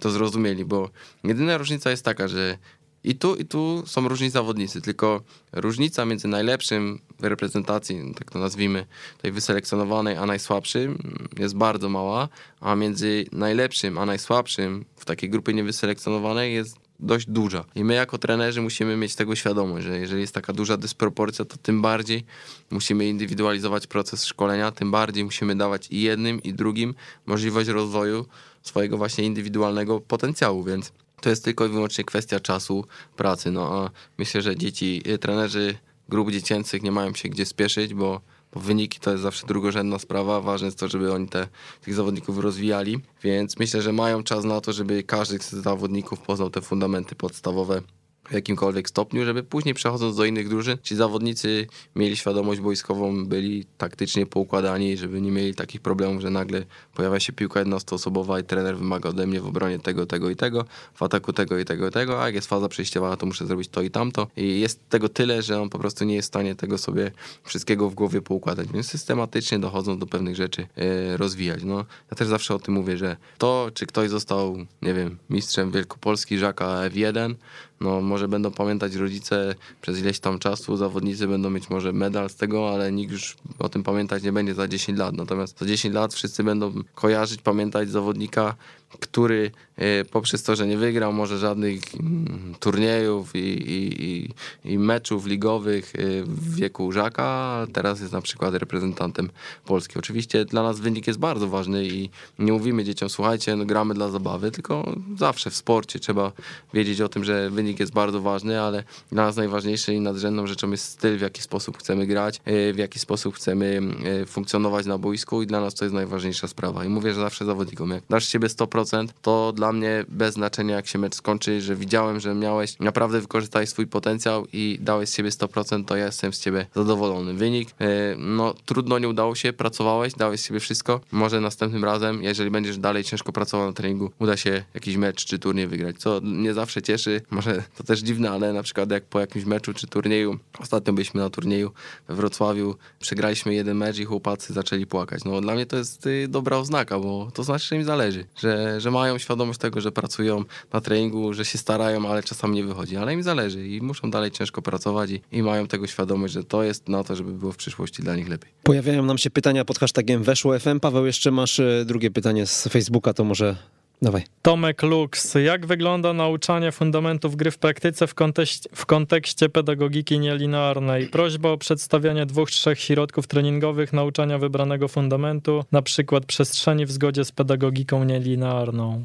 S3: to zrozumieli, bo jedyna różnica jest taka, że i tu, I tu są różni zawodnicy, tylko różnica między najlepszym w reprezentacji, tak to nazwijmy, tej wyselekcjonowanej, a najsłabszym jest bardzo mała, a między najlepszym a najsłabszym w takiej grupie niewyselekcjonowanej jest dość duża. I my jako trenerzy musimy mieć tego świadomość, że jeżeli jest taka duża dysproporcja, to tym bardziej musimy indywidualizować proces szkolenia, tym bardziej musimy dawać i jednym, i drugim możliwość rozwoju swojego właśnie indywidualnego potencjału, więc to jest tylko i wyłącznie kwestia czasu, pracy. No a myślę, że dzieci, y, trenerzy grup dziecięcych nie mają się gdzie spieszyć, bo bo wyniki to jest zawsze drugorzędna sprawa. Ważne jest to, żeby oni te, tych zawodników rozwijali, więc myślę, że mają czas na to, żeby każdy z zawodników poznał te fundamenty podstawowe w jakimkolwiek stopniu, żeby później przechodząc do innych drużyn, ci zawodnicy mieli świadomość wojskową, byli taktycznie poukładani, żeby nie mieli takich problemów, że nagle pojawia się piłka jednostoosobowa i trener wymaga ode mnie w obronie tego, tego i tego, w ataku tego i tego i tego, a jak jest faza przejściowa, to muszę zrobić to i tamto. I jest tego tyle, że on po prostu nie jest w stanie tego sobie wszystkiego w głowie poukładać, więc systematycznie dochodzą do pewnych rzeczy yy, rozwijać. No, ja też zawsze o tym mówię, że to, czy ktoś został, nie wiem, mistrzem Wielkopolski Żaka F1, no może będą pamiętać rodzice przez ileś tam czasu, zawodnicy będą mieć może medal z tego, ale nikt już o tym pamiętać nie będzie za 10 lat. Natomiast za 10 lat wszyscy będą kojarzyć, pamiętać zawodnika, który e, poprzez to, że nie wygrał może żadnych mm, turniejów i, i, i meczów ligowych e, w wieku Żaka, teraz jest na przykład reprezentantem Polski. Oczywiście dla nas wynik jest bardzo ważny i nie mówimy dzieciom, słuchajcie, no gramy dla zabawy, tylko zawsze w sporcie trzeba wiedzieć o tym, że wynik jest bardzo ważny, ale dla nas najważniejsze i nadrzędną rzeczą jest styl, w jaki sposób chcemy grać, e, w jaki sposób chcemy funkcjonować na boisku i dla nas to jest najważniejsza sprawa. I mówię, że zawsze zawodnikom, jak dasz siebie 100%, 100%, to dla mnie bez znaczenia jak się mecz skończy, że widziałem, że miałeś naprawdę wykorzystać swój potencjał i dałeś z siebie 100%, to ja jestem z ciebie zadowolony. Wynik, e, no trudno nie udało się, pracowałeś, dałeś z siebie wszystko. Może następnym razem, jeżeli będziesz dalej ciężko pracował na treningu, uda się jakiś mecz czy turniej wygrać, co mnie zawsze cieszy. Może to też dziwne, ale na przykład jak po jakimś meczu czy turnieju, ostatnio byliśmy na turnieju we Wrocławiu, przegraliśmy jeden mecz i chłopacy zaczęli płakać. No dla mnie to jest y, dobra oznaka, bo to znaczy, że im zależy, że, że mają świadomość tego, że pracują na treningu, że się starają, ale czasami nie wychodzi, ale im zależy i muszą dalej ciężko pracować i, i mają tego świadomość, że to jest na to, żeby było w przyszłości dla nich lepiej.
S1: Pojawiają nam się pytania pod hashtagiem weszło FM. Paweł, jeszcze masz e, drugie pytanie z Facebooka, to może Dawaj.
S2: Tomek Lux, jak wygląda nauczanie fundamentów gry w praktyce w kontekście, w kontekście pedagogiki nielinearnej? Prośba o przedstawianie dwóch, trzech środków treningowych nauczania wybranego fundamentu, na przykład przestrzeni w zgodzie z pedagogiką nielinearną.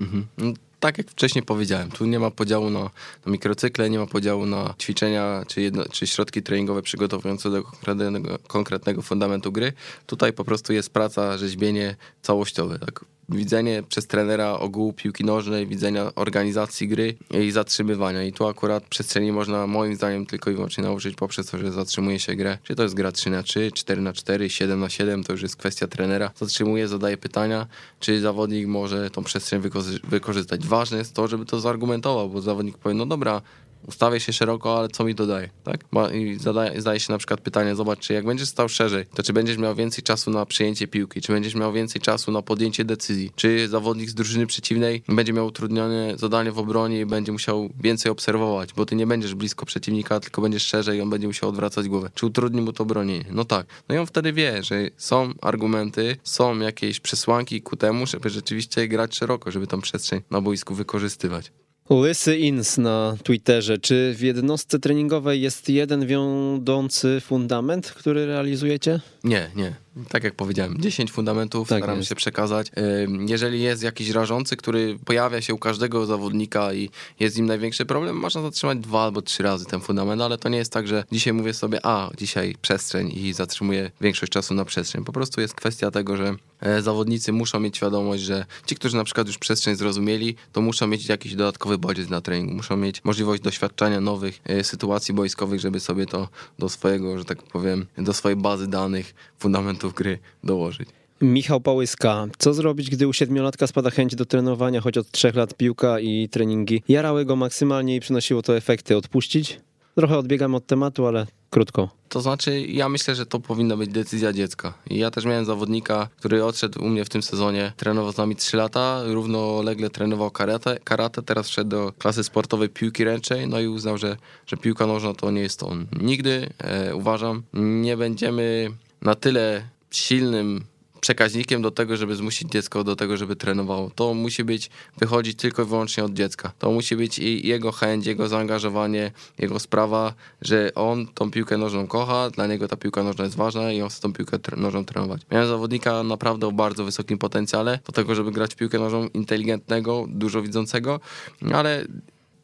S3: Mhm. No, tak jak wcześniej powiedziałem, tu nie ma podziału na, na mikrocykle, nie ma podziału na ćwiczenia czy, jedno, czy środki treningowe przygotowujące do konkretnego, konkretnego fundamentu gry. Tutaj po prostu jest praca, rzeźbienie całościowe. Tak? Widzenie przez trenera ogółu piłki nożnej, widzenia organizacji gry i zatrzymywania. I tu akurat przestrzeni można moim zdaniem tylko i wyłącznie nauczyć poprzez to, że zatrzymuje się grę. Czy to jest gra 3 na 3 4 na 4 7 na 7 to już jest kwestia trenera. Zatrzymuje, zadaje pytania, czy zawodnik może tą przestrzeń wykorzystać. Ważne jest to, żeby to zargumentował, bo zawodnik powie, no dobra, ustawię się szeroko, ale co mi to daje, tak? I zadaje, zadaje się na przykład pytanie, zobacz, czy jak będziesz stał szerzej, to czy będziesz miał więcej czasu na przyjęcie piłki, czy będziesz miał więcej czasu na podjęcie decyzji, czy zawodnik z drużyny przeciwnej będzie miał utrudnione zadanie w obronie i będzie musiał więcej obserwować, bo ty nie będziesz blisko przeciwnika, tylko będziesz szerzej i on będzie musiał odwracać głowę. Czy utrudni mu to bronienie? No tak. No i on wtedy wie, że są argumenty, są jakieś przesłanki ku temu, żeby rzeczywiście grać szeroko, żeby tą przestrzeń na boisku wykorzystywać.
S1: Łysy Ins na Twitterze. Czy w jednostce treningowej jest jeden wiodący fundament, który realizujecie?
S3: Nie, nie. Tak jak powiedziałem, 10 fundamentów tak staramy jest. się przekazać. Jeżeli jest jakiś rażący, który pojawia się u każdego zawodnika i jest nim największy problem, można zatrzymać dwa albo trzy razy ten fundament, ale to nie jest tak, że dzisiaj mówię sobie, a dzisiaj przestrzeń i zatrzymuję większość czasu na przestrzeń. Po prostu jest kwestia tego, że e, zawodnicy muszą mieć świadomość, że ci, którzy na przykład już przestrzeń zrozumieli, to muszą mieć jakiś dodatkowy bodziec na treningu, muszą mieć możliwość doświadczania nowych e, sytuacji boiskowych, żeby sobie to do swojego, że tak powiem, do swojej bazy danych, fundamentów gry dołożyć.
S1: Michał Pałyska, co zrobić, gdy u siedmiolatka spada chęć do trenowania, choć od trzech lat piłka i treningi jarały go maksymalnie i przynosiło to efekty? Odpuścić? Trochę odbiegam od tematu, ale krótko.
S3: To znaczy, ja myślę, że to powinna być decyzja dziecka. I ja też miałem zawodnika, który odszedł u mnie w tym sezonie, trenował z nami 3 lata, równolegle trenował karate, karate teraz wszedł do klasy sportowej piłki ręcznej, no i uznał, że, że piłka nożna to nie jest to on. Nigdy, e, uważam, nie będziemy na tyle silnym przekaźnikiem do tego, żeby zmusić dziecko do tego, żeby trenowało. To musi być, wychodzić tylko i wyłącznie od dziecka. To musi być i jego chęć, jego zaangażowanie, jego sprawa, że on tą piłkę nożną kocha, dla niego ta piłka nożna jest ważna i on chce tą piłkę nożną trenować. Miałem zawodnika naprawdę o bardzo wysokim potencjale do tego, żeby grać w piłkę nożną inteligentnego, dużo widzącego, ale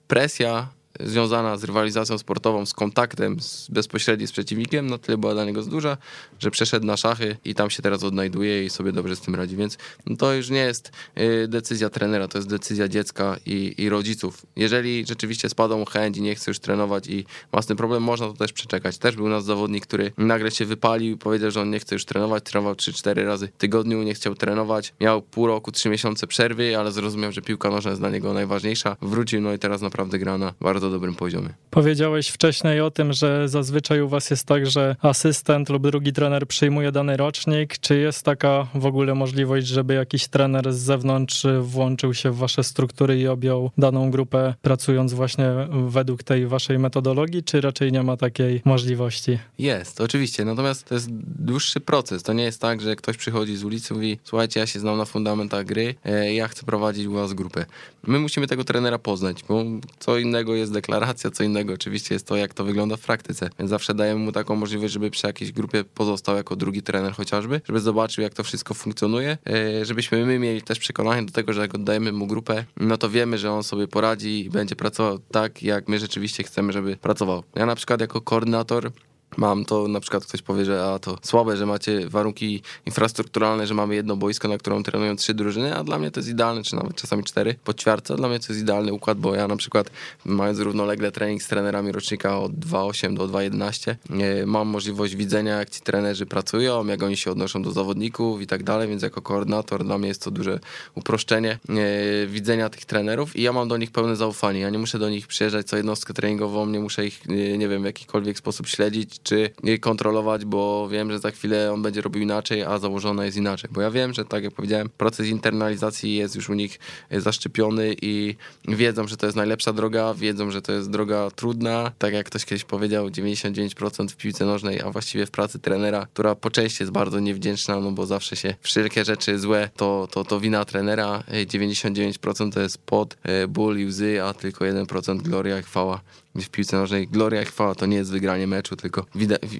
S3: presja związana z rywalizacją sportową, z kontaktem z, bezpośrednim z przeciwnikiem, na tyle była dla niego duża, że przeszedł na szachy i tam się teraz odnajduje i sobie dobrze z tym radzi, więc no to już nie jest y, decyzja trenera, to jest decyzja dziecka i, i rodziców. Jeżeli rzeczywiście spadł mu chęć i nie chce już trenować i ma z tym problem, można to też przeczekać. Też był nas zawodnik, który nagle się wypalił i powiedział, że on nie chce już trenować, trenował 3-4 razy w tygodniu, nie chciał trenować, miał pół roku, 3 miesiące przerwy, ale zrozumiał, że piłka nożna jest dla niego najważniejsza. Wrócił, no i teraz naprawdę gra na bardzo dobrym poziomie.
S2: Powiedziałeś wcześniej o tym, że zazwyczaj u was jest tak, że asystent lub drugi trener przyjmuje dany rocznik. Czy jest taka w ogóle możliwość, żeby jakiś trener z zewnątrz włączył się w wasze struktury i objął daną grupę, pracując właśnie według tej waszej metodologii, czy raczej nie ma takiej możliwości?
S3: Jest, oczywiście, natomiast to jest dłuższy proces. To nie jest tak, że ktoś przychodzi z ulicy i mówi, słuchajcie, ja się znam na fundamentach gry, e, ja chcę prowadzić u was grupę. My musimy tego trenera poznać, bo co innego jest deklaracja, co innego oczywiście jest to, jak to wygląda w praktyce. Więc zawsze dajemy mu taką możliwość, żeby przy jakiejś grupie pozostał jako drugi trener chociażby, żeby zobaczył, jak to wszystko funkcjonuje, e, żebyśmy my mieli też przekonanie do tego, że jak oddajemy mu grupę, no to wiemy, że on sobie poradzi i będzie pracował tak, jak my rzeczywiście chcemy, żeby pracował. Ja na przykład jako koordynator mam, to na przykład ktoś powie, że a to słabe, że macie warunki infrastrukturalne, że mamy jedno boisko, na którym trenują trzy drużyny, a dla mnie to jest idealne, czy nawet czasami cztery po ćwiarce. Dla mnie to jest idealny układ, bo ja na przykład mając równolegle trening z trenerami rocznika od 2.8 do 2.11 mam możliwość widzenia, jak ci trenerzy pracują, jak oni się odnoszą do zawodników i tak dalej, więc jako koordynator dla mnie jest to duże uproszczenie widzenia tych trenerów i ja mam do nich pełne zaufanie. Ja nie muszę do nich przyjeżdżać co jednostkę treningową, nie muszę ich, nie wiem, w jakikolwiek sposób śledzić, czy kontrolować, bo wiem, że za chwilę on będzie robił inaczej, a założona jest inaczej. Bo ja wiem, że tak jak powiedziałem, proces internalizacji jest już u nich zaszczepiony i wiedzą, że to jest najlepsza droga, wiedzą, że to jest droga trudna. Tak jak ktoś kiedyś powiedział, 99% w piłce nożnej, a właściwie w pracy trenera, która po części jest bardzo niewdzięczna, no bo zawsze się wszelkie rzeczy złe to, to, to wina trenera. 99% to jest pot, e, ból i łzy, a tylko 1% gloria chwała w piłce nożnej gloria i chwała to nie jest wygranie meczu, tylko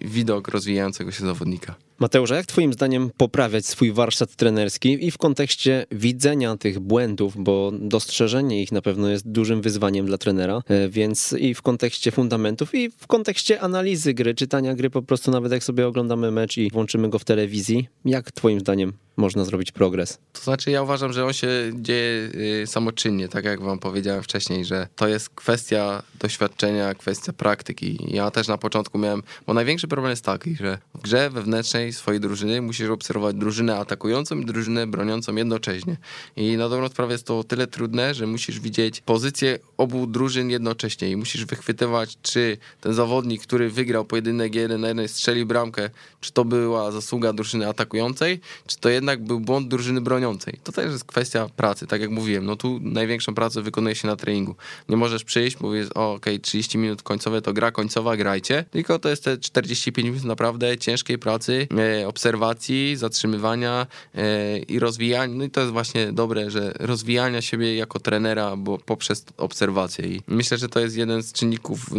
S3: widok rozwijającego się zawodnika.
S1: Mateusz, jak twoim zdaniem poprawiać swój warsztat trenerski i w kontekście widzenia tych błędów, bo dostrzeżenie ich na pewno jest dużym wyzwaniem dla trenera, e, więc i w kontekście fundamentów i w kontekście analizy gry, czytania gry po prostu nawet jak sobie oglądamy mecz i włączymy go w telewizji, jak twoim zdaniem można zrobić progres?
S3: To znaczy, ja uważam, że on się dzieje y, samoczynnie, tak jak wam powiedziałem wcześniej, że to jest kwestia doświadczenia, kwestia praktyki. Ja też na początku miałem, bo największy problem jest taki, że w grze wewnętrznej swojej drużyny musisz obserwować drużynę atakującą i drużynę broniącą jednocześnie. I na dobrą sprawę jest to o tyle trudne, że musisz widzieć pozycję obu drużyn jednocześnie i musisz wychwytywać, czy ten zawodnik, który wygrał pojedynek jeden na jeden, strzelił bramkę, czy to była zasługa drużyny atakującej, czy to jednak był błąd drużyny broniącej. To też jest kwestia pracy, tak jak mówiłem. No tu największą pracę wykonuje się na treningu. Nie możesz przyjść, mówisz, o okej, okay, 30 minut końcowe to gra końcowa, grajcie, tylko to jest te 45 minut naprawdę ciężkiej pracy, obserwacji, zatrzymywania e, i rozwijania. No i to jest właśnie dobre, że rozwijania siebie jako trenera, bo poprzez obserwację. I myślę, że to jest jeden z czynników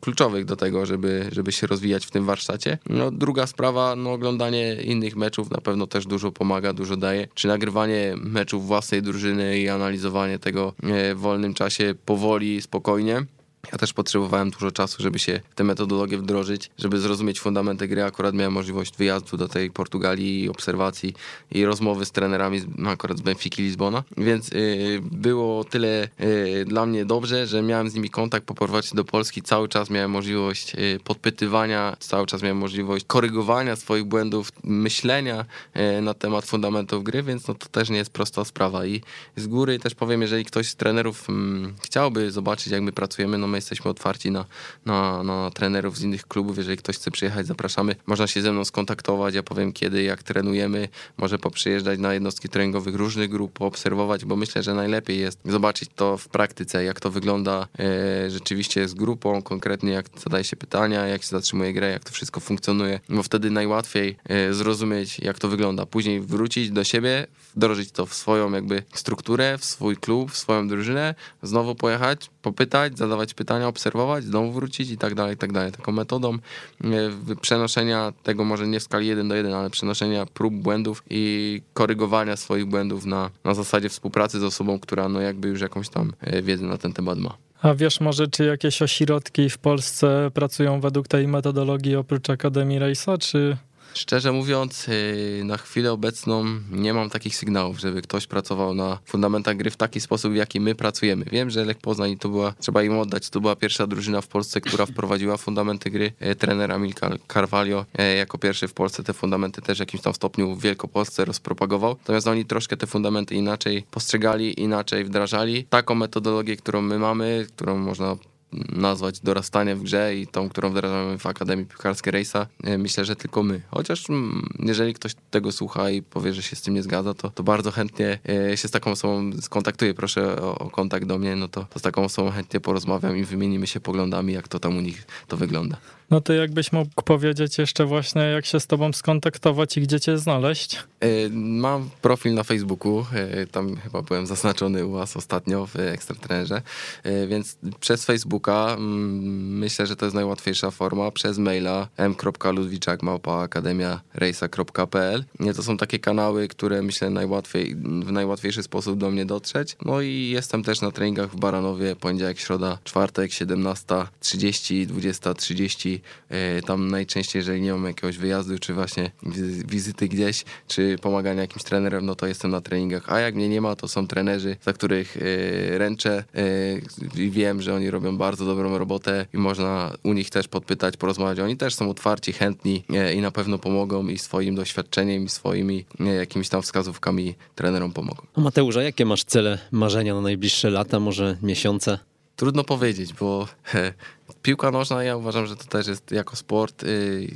S3: kluczowych do tego, żeby, żeby się rozwijać w tym warsztacie. No druga sprawa, no oglądanie innych meczów na pewno też dużo pomaga pomaga, dużo daje. Czy nagrywanie meczów własnej drużyny i analizowanie tego e, w wolnym czasie powoli, spokojnie. Ja też potrzebowałem dużo czasu, żeby się w tę metodologię wdrożyć, żeby zrozumieć fundamenty gry. Akurat miałem możliwość wyjazdu do tej Portugalii, obserwacji i rozmowy z trenerami no akurat z Benfiki Lizbona, więc yy, było tyle yy, dla mnie dobrze, że miałem z nimi kontakt po powrocie do Polski. Cały czas miałem możliwość yy, podpytywania, cały czas miałem możliwość korygowania swoich błędów, myślenia y, na temat fundamentów gry, więc no, to też nie jest prosta sprawa. I z góry też powiem, jeżeli ktoś z trenerów mm, chciałby zobaczyć, jak my pracujemy, no my jesteśmy otwarci na, na, na trenerów z innych klubów. Jeżeli ktoś chce przyjechać, zapraszamy. Można się ze mną skontaktować, ja powiem kiedy, jak trenujemy. Może poprzyjeżdżać na jednostki treningowych różnych grup, poobserwować, bo myślę, że najlepiej jest zobaczyć to w praktyce, jak to wygląda e, rzeczywiście z grupą, konkretnie jak zadaje się pytania, jak się zatrzymuje grę, jak to wszystko funkcjonuje, bo wtedy najłatwiej e, zrozumieć, jak to wygląda. Później wrócić do siebie, wdrożyć to w swoją jakby strukturę, w swój klub, w swoją drużynę, znowu pojechać, popytać, zadawać pytania, obserwować, znowu wrócić i tak dalej, i tak dalej. Taką metodą e, przenoszenia tego może nie w skali 1 do 1, ale przenoszenia prób błędów i korygowania swoich błędów na, na zasadzie współpracy z osobą, która no jakby już jakąś tam e, wiedzę na ten temat ma.
S2: A wiesz może, czy jakieś ośrodki w Polsce pracują według tej metodologii oprócz Akademii Rejsa, czy
S3: Szczerze mówiąc, yy, na chwilę obecną nie mam takich sygnałów, żeby ktoś pracował na fundamentach gry w taki sposób, w jaki my pracujemy. Wiem, że Lech Poznań to była, trzeba im oddać, to była pierwsza drużyna w Polsce, która wprowadziła fundamenty gry. E, trener Emil Car- Carvalho e, jako pierwszy w Polsce te fundamenty też w jakimś tam stopniu w Wielkopolsce rozpropagował. Natomiast oni troszkę te fundamenty inaczej postrzegali, inaczej wdrażali. Taką metodologię, którą my mamy, którą można nazwać dorastanie w grze i tą, którą wdrażamy w Akademii Piłkarskiej Rejsa, e, myślę, że tylko my. Chociaż mm, jeżeli ktoś tego słucha i powie, że się z tym nie zgadza, to, to bardzo chętnie e, się z taką osobą skontaktuję, proszę o, o kontakt do mnie, no to, to z taką osobą chętnie porozmawiam i wymienimy się poglądami, jak to tam u nich to wygląda.
S2: No to jakbyś mógł powiedzieć jeszcze właśnie, jak się z tobą skontaktować i gdzie cię znaleźć?
S3: E, Mam profil na Facebooku, e, tam chyba byłem zaznaczony u was ostatnio w Ekstratrenerze, e, więc przez Facebooka mm, myślę, że to jest najłatwiejsza forma, przez maila m.ludwiczak.akademiarejsa.pl To są takie kanały, które myślę najłatwiej, w najłatwiejszy sposób do mnie dotrzeć. No i jestem też na treningach w Baranowie, poniedziałek, środa, czwartek, 17.30, 20.30. E, Tam najczęściej, jeżeli nie mam jakiegoś wyjazdu, czy właśnie wizy- wizyty gdzieś, czy pomagania jakimś trenerem, no to jestem na treningach. A jak mnie nie ma, to są trenerzy, za których e, ręczę e, i wiem, że oni robią bardzo dobrą robotę i można u nich też podpytać, porozmawiać. Oni też są otwarci, chętni i na pewno pomogą i swoim doświadczeniem, i swoimi jakimiś tam wskazówkami trenerom pomogą.
S1: A Mateusza, jakie masz cele, marzenia na najbliższe lata, może miesiące?
S3: Trudno powiedzieć, bo piłka nożna ja uważam, że to też jest jako sport y,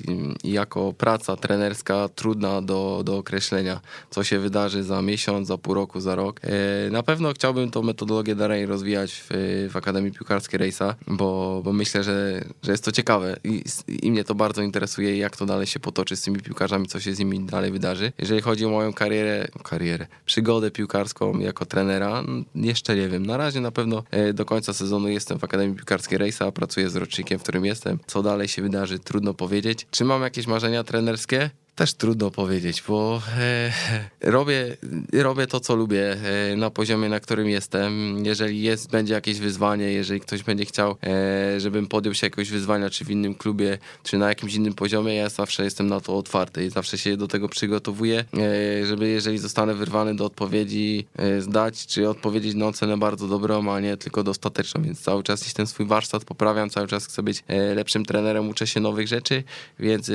S3: i jako praca trenerska trudna do, do określenia, co się wydarzy za miesiąc, za pół roku, za rok. E, Na pewno chciałbym tą metodologię dalej rozwijać w, w Akademii Piłkarskiej Rejsa, bo, bo myślę, że, że jest to ciekawe i, i mnie to bardzo interesuje, jak to dalej się potoczy z tymi piłkarzami, co się z nimi dalej wydarzy. Jeżeli chodzi o moją karierę, karierę, przygodę piłkarską jako trenera, jeszcze nie wiem. Na razie na pewno do końca sezonu jestem w Akademii Piłkarskiej Rejsa, pracuję z rocznikiem, w którym jestem. Co dalej się wydarzy, trudno powiedzieć. Czy mam jakieś marzenia trenerskie? Też trudno powiedzieć, bo e, robię, robię to, co lubię e, na poziomie, na którym jestem. Jeżeli jest, będzie jakieś wyzwanie, jeżeli ktoś będzie chciał, e, żebym podjął się jakiegoś wyzwania, czy w innym klubie, czy na jakimś innym poziomie, ja zawsze jestem na to otwarty i zawsze się do tego przygotowuję, e, żeby jeżeli zostanę wyrwany do odpowiedzi, e, zdać, czy odpowiedzieć na ocenę bardzo dobrą, a nie tylko dostateczną, więc cały czas gdzieś ten swój warsztat poprawiam, cały czas chcę być e, lepszym trenerem, uczę się nowych rzeczy, więc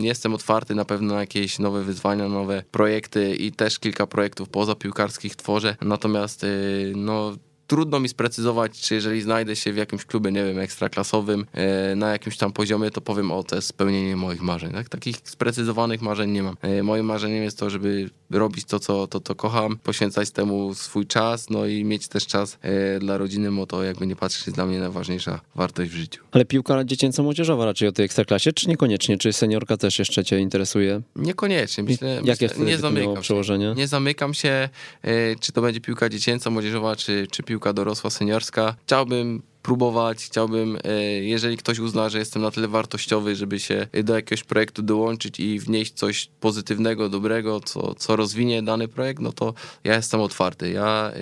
S3: jestem otwarty na pewno na jakieś nowe wyzwania, nowe projekty i też kilka projektów pozapiłkarskich tworzę, natomiast y, no trudno mi sprecyzować, czy jeżeli znajdę się w jakimś klubie, nie wiem, ekstraklasowym, e, na jakimś tam poziomie, to powiem, o, to jest spełnienie moich marzeń. Tak? Takich sprecyzowanych marzeń nie mam. E, moim marzeniem jest to, żeby robić to, co to, to kocham, poświęcać temu swój czas, no i mieć też czas e, dla rodziny, bo to jakby nie patrzeć jest dla mnie najważniejsza wartość w życiu.
S1: Ale piłka dziecięco-młodzieżowa raczej o tej ekstraklasie, czy niekoniecznie? Czy seniorka też jeszcze cię interesuje?
S3: Niekoniecznie. Myślę,
S1: Jakie
S3: myślę, nie zamykam się.
S1: przełożenie?
S3: Nie zamykam się, e, czy to będzie piłka dziecięca, młodzieżowa, czy, czy piłka dorosła, seniorska. Chciałbym próbować, chciałbym, e, jeżeli ktoś uzna, że jestem na tyle wartościowy, żeby się do jakiegoś projektu dołączyć i wnieść coś pozytywnego, dobrego, co, co rozwinie dany projekt, no to ja jestem otwarty. Ja e,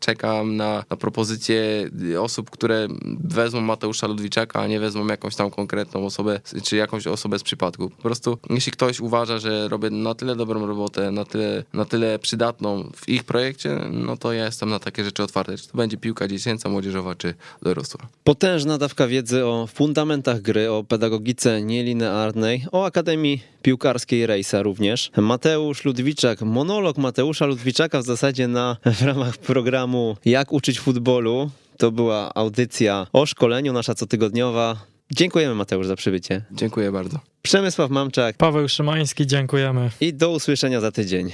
S3: czekam na, na propozycje osób, które wezmą Mateusza Ludwiczaka, a nie wezmą jakąś tam konkretną osobę, czy jakąś osobę z przypadku. Po prostu, jeśli ktoś uważa, że robię na tyle dobrą robotę, na tyle, na tyle przydatną w ich projekcie, no to ja jestem na takie rzeczy otwarty. Czy to będzie piłka dziecięca, młodzieżowa, czy dorosła.
S1: Potężna dawka wiedzy o fundamentach gry, o pedagogice nielinearnej, o Akademii Piłkarskiej Rejsa również. Mateusz Ludwiczak, monolog Mateusza Ludwiczaka w zasadzie na, w ramach programu Jak uczyć futbolu. To była audycja o szkoleniu, nasza cotygodniowa. Dziękujemy Mateusz za przybycie.
S3: Dziękuję bardzo.
S1: Przemysław Mamczak
S2: Paweł Szymański, dziękujemy.
S1: i do usłyszenia za tydzień.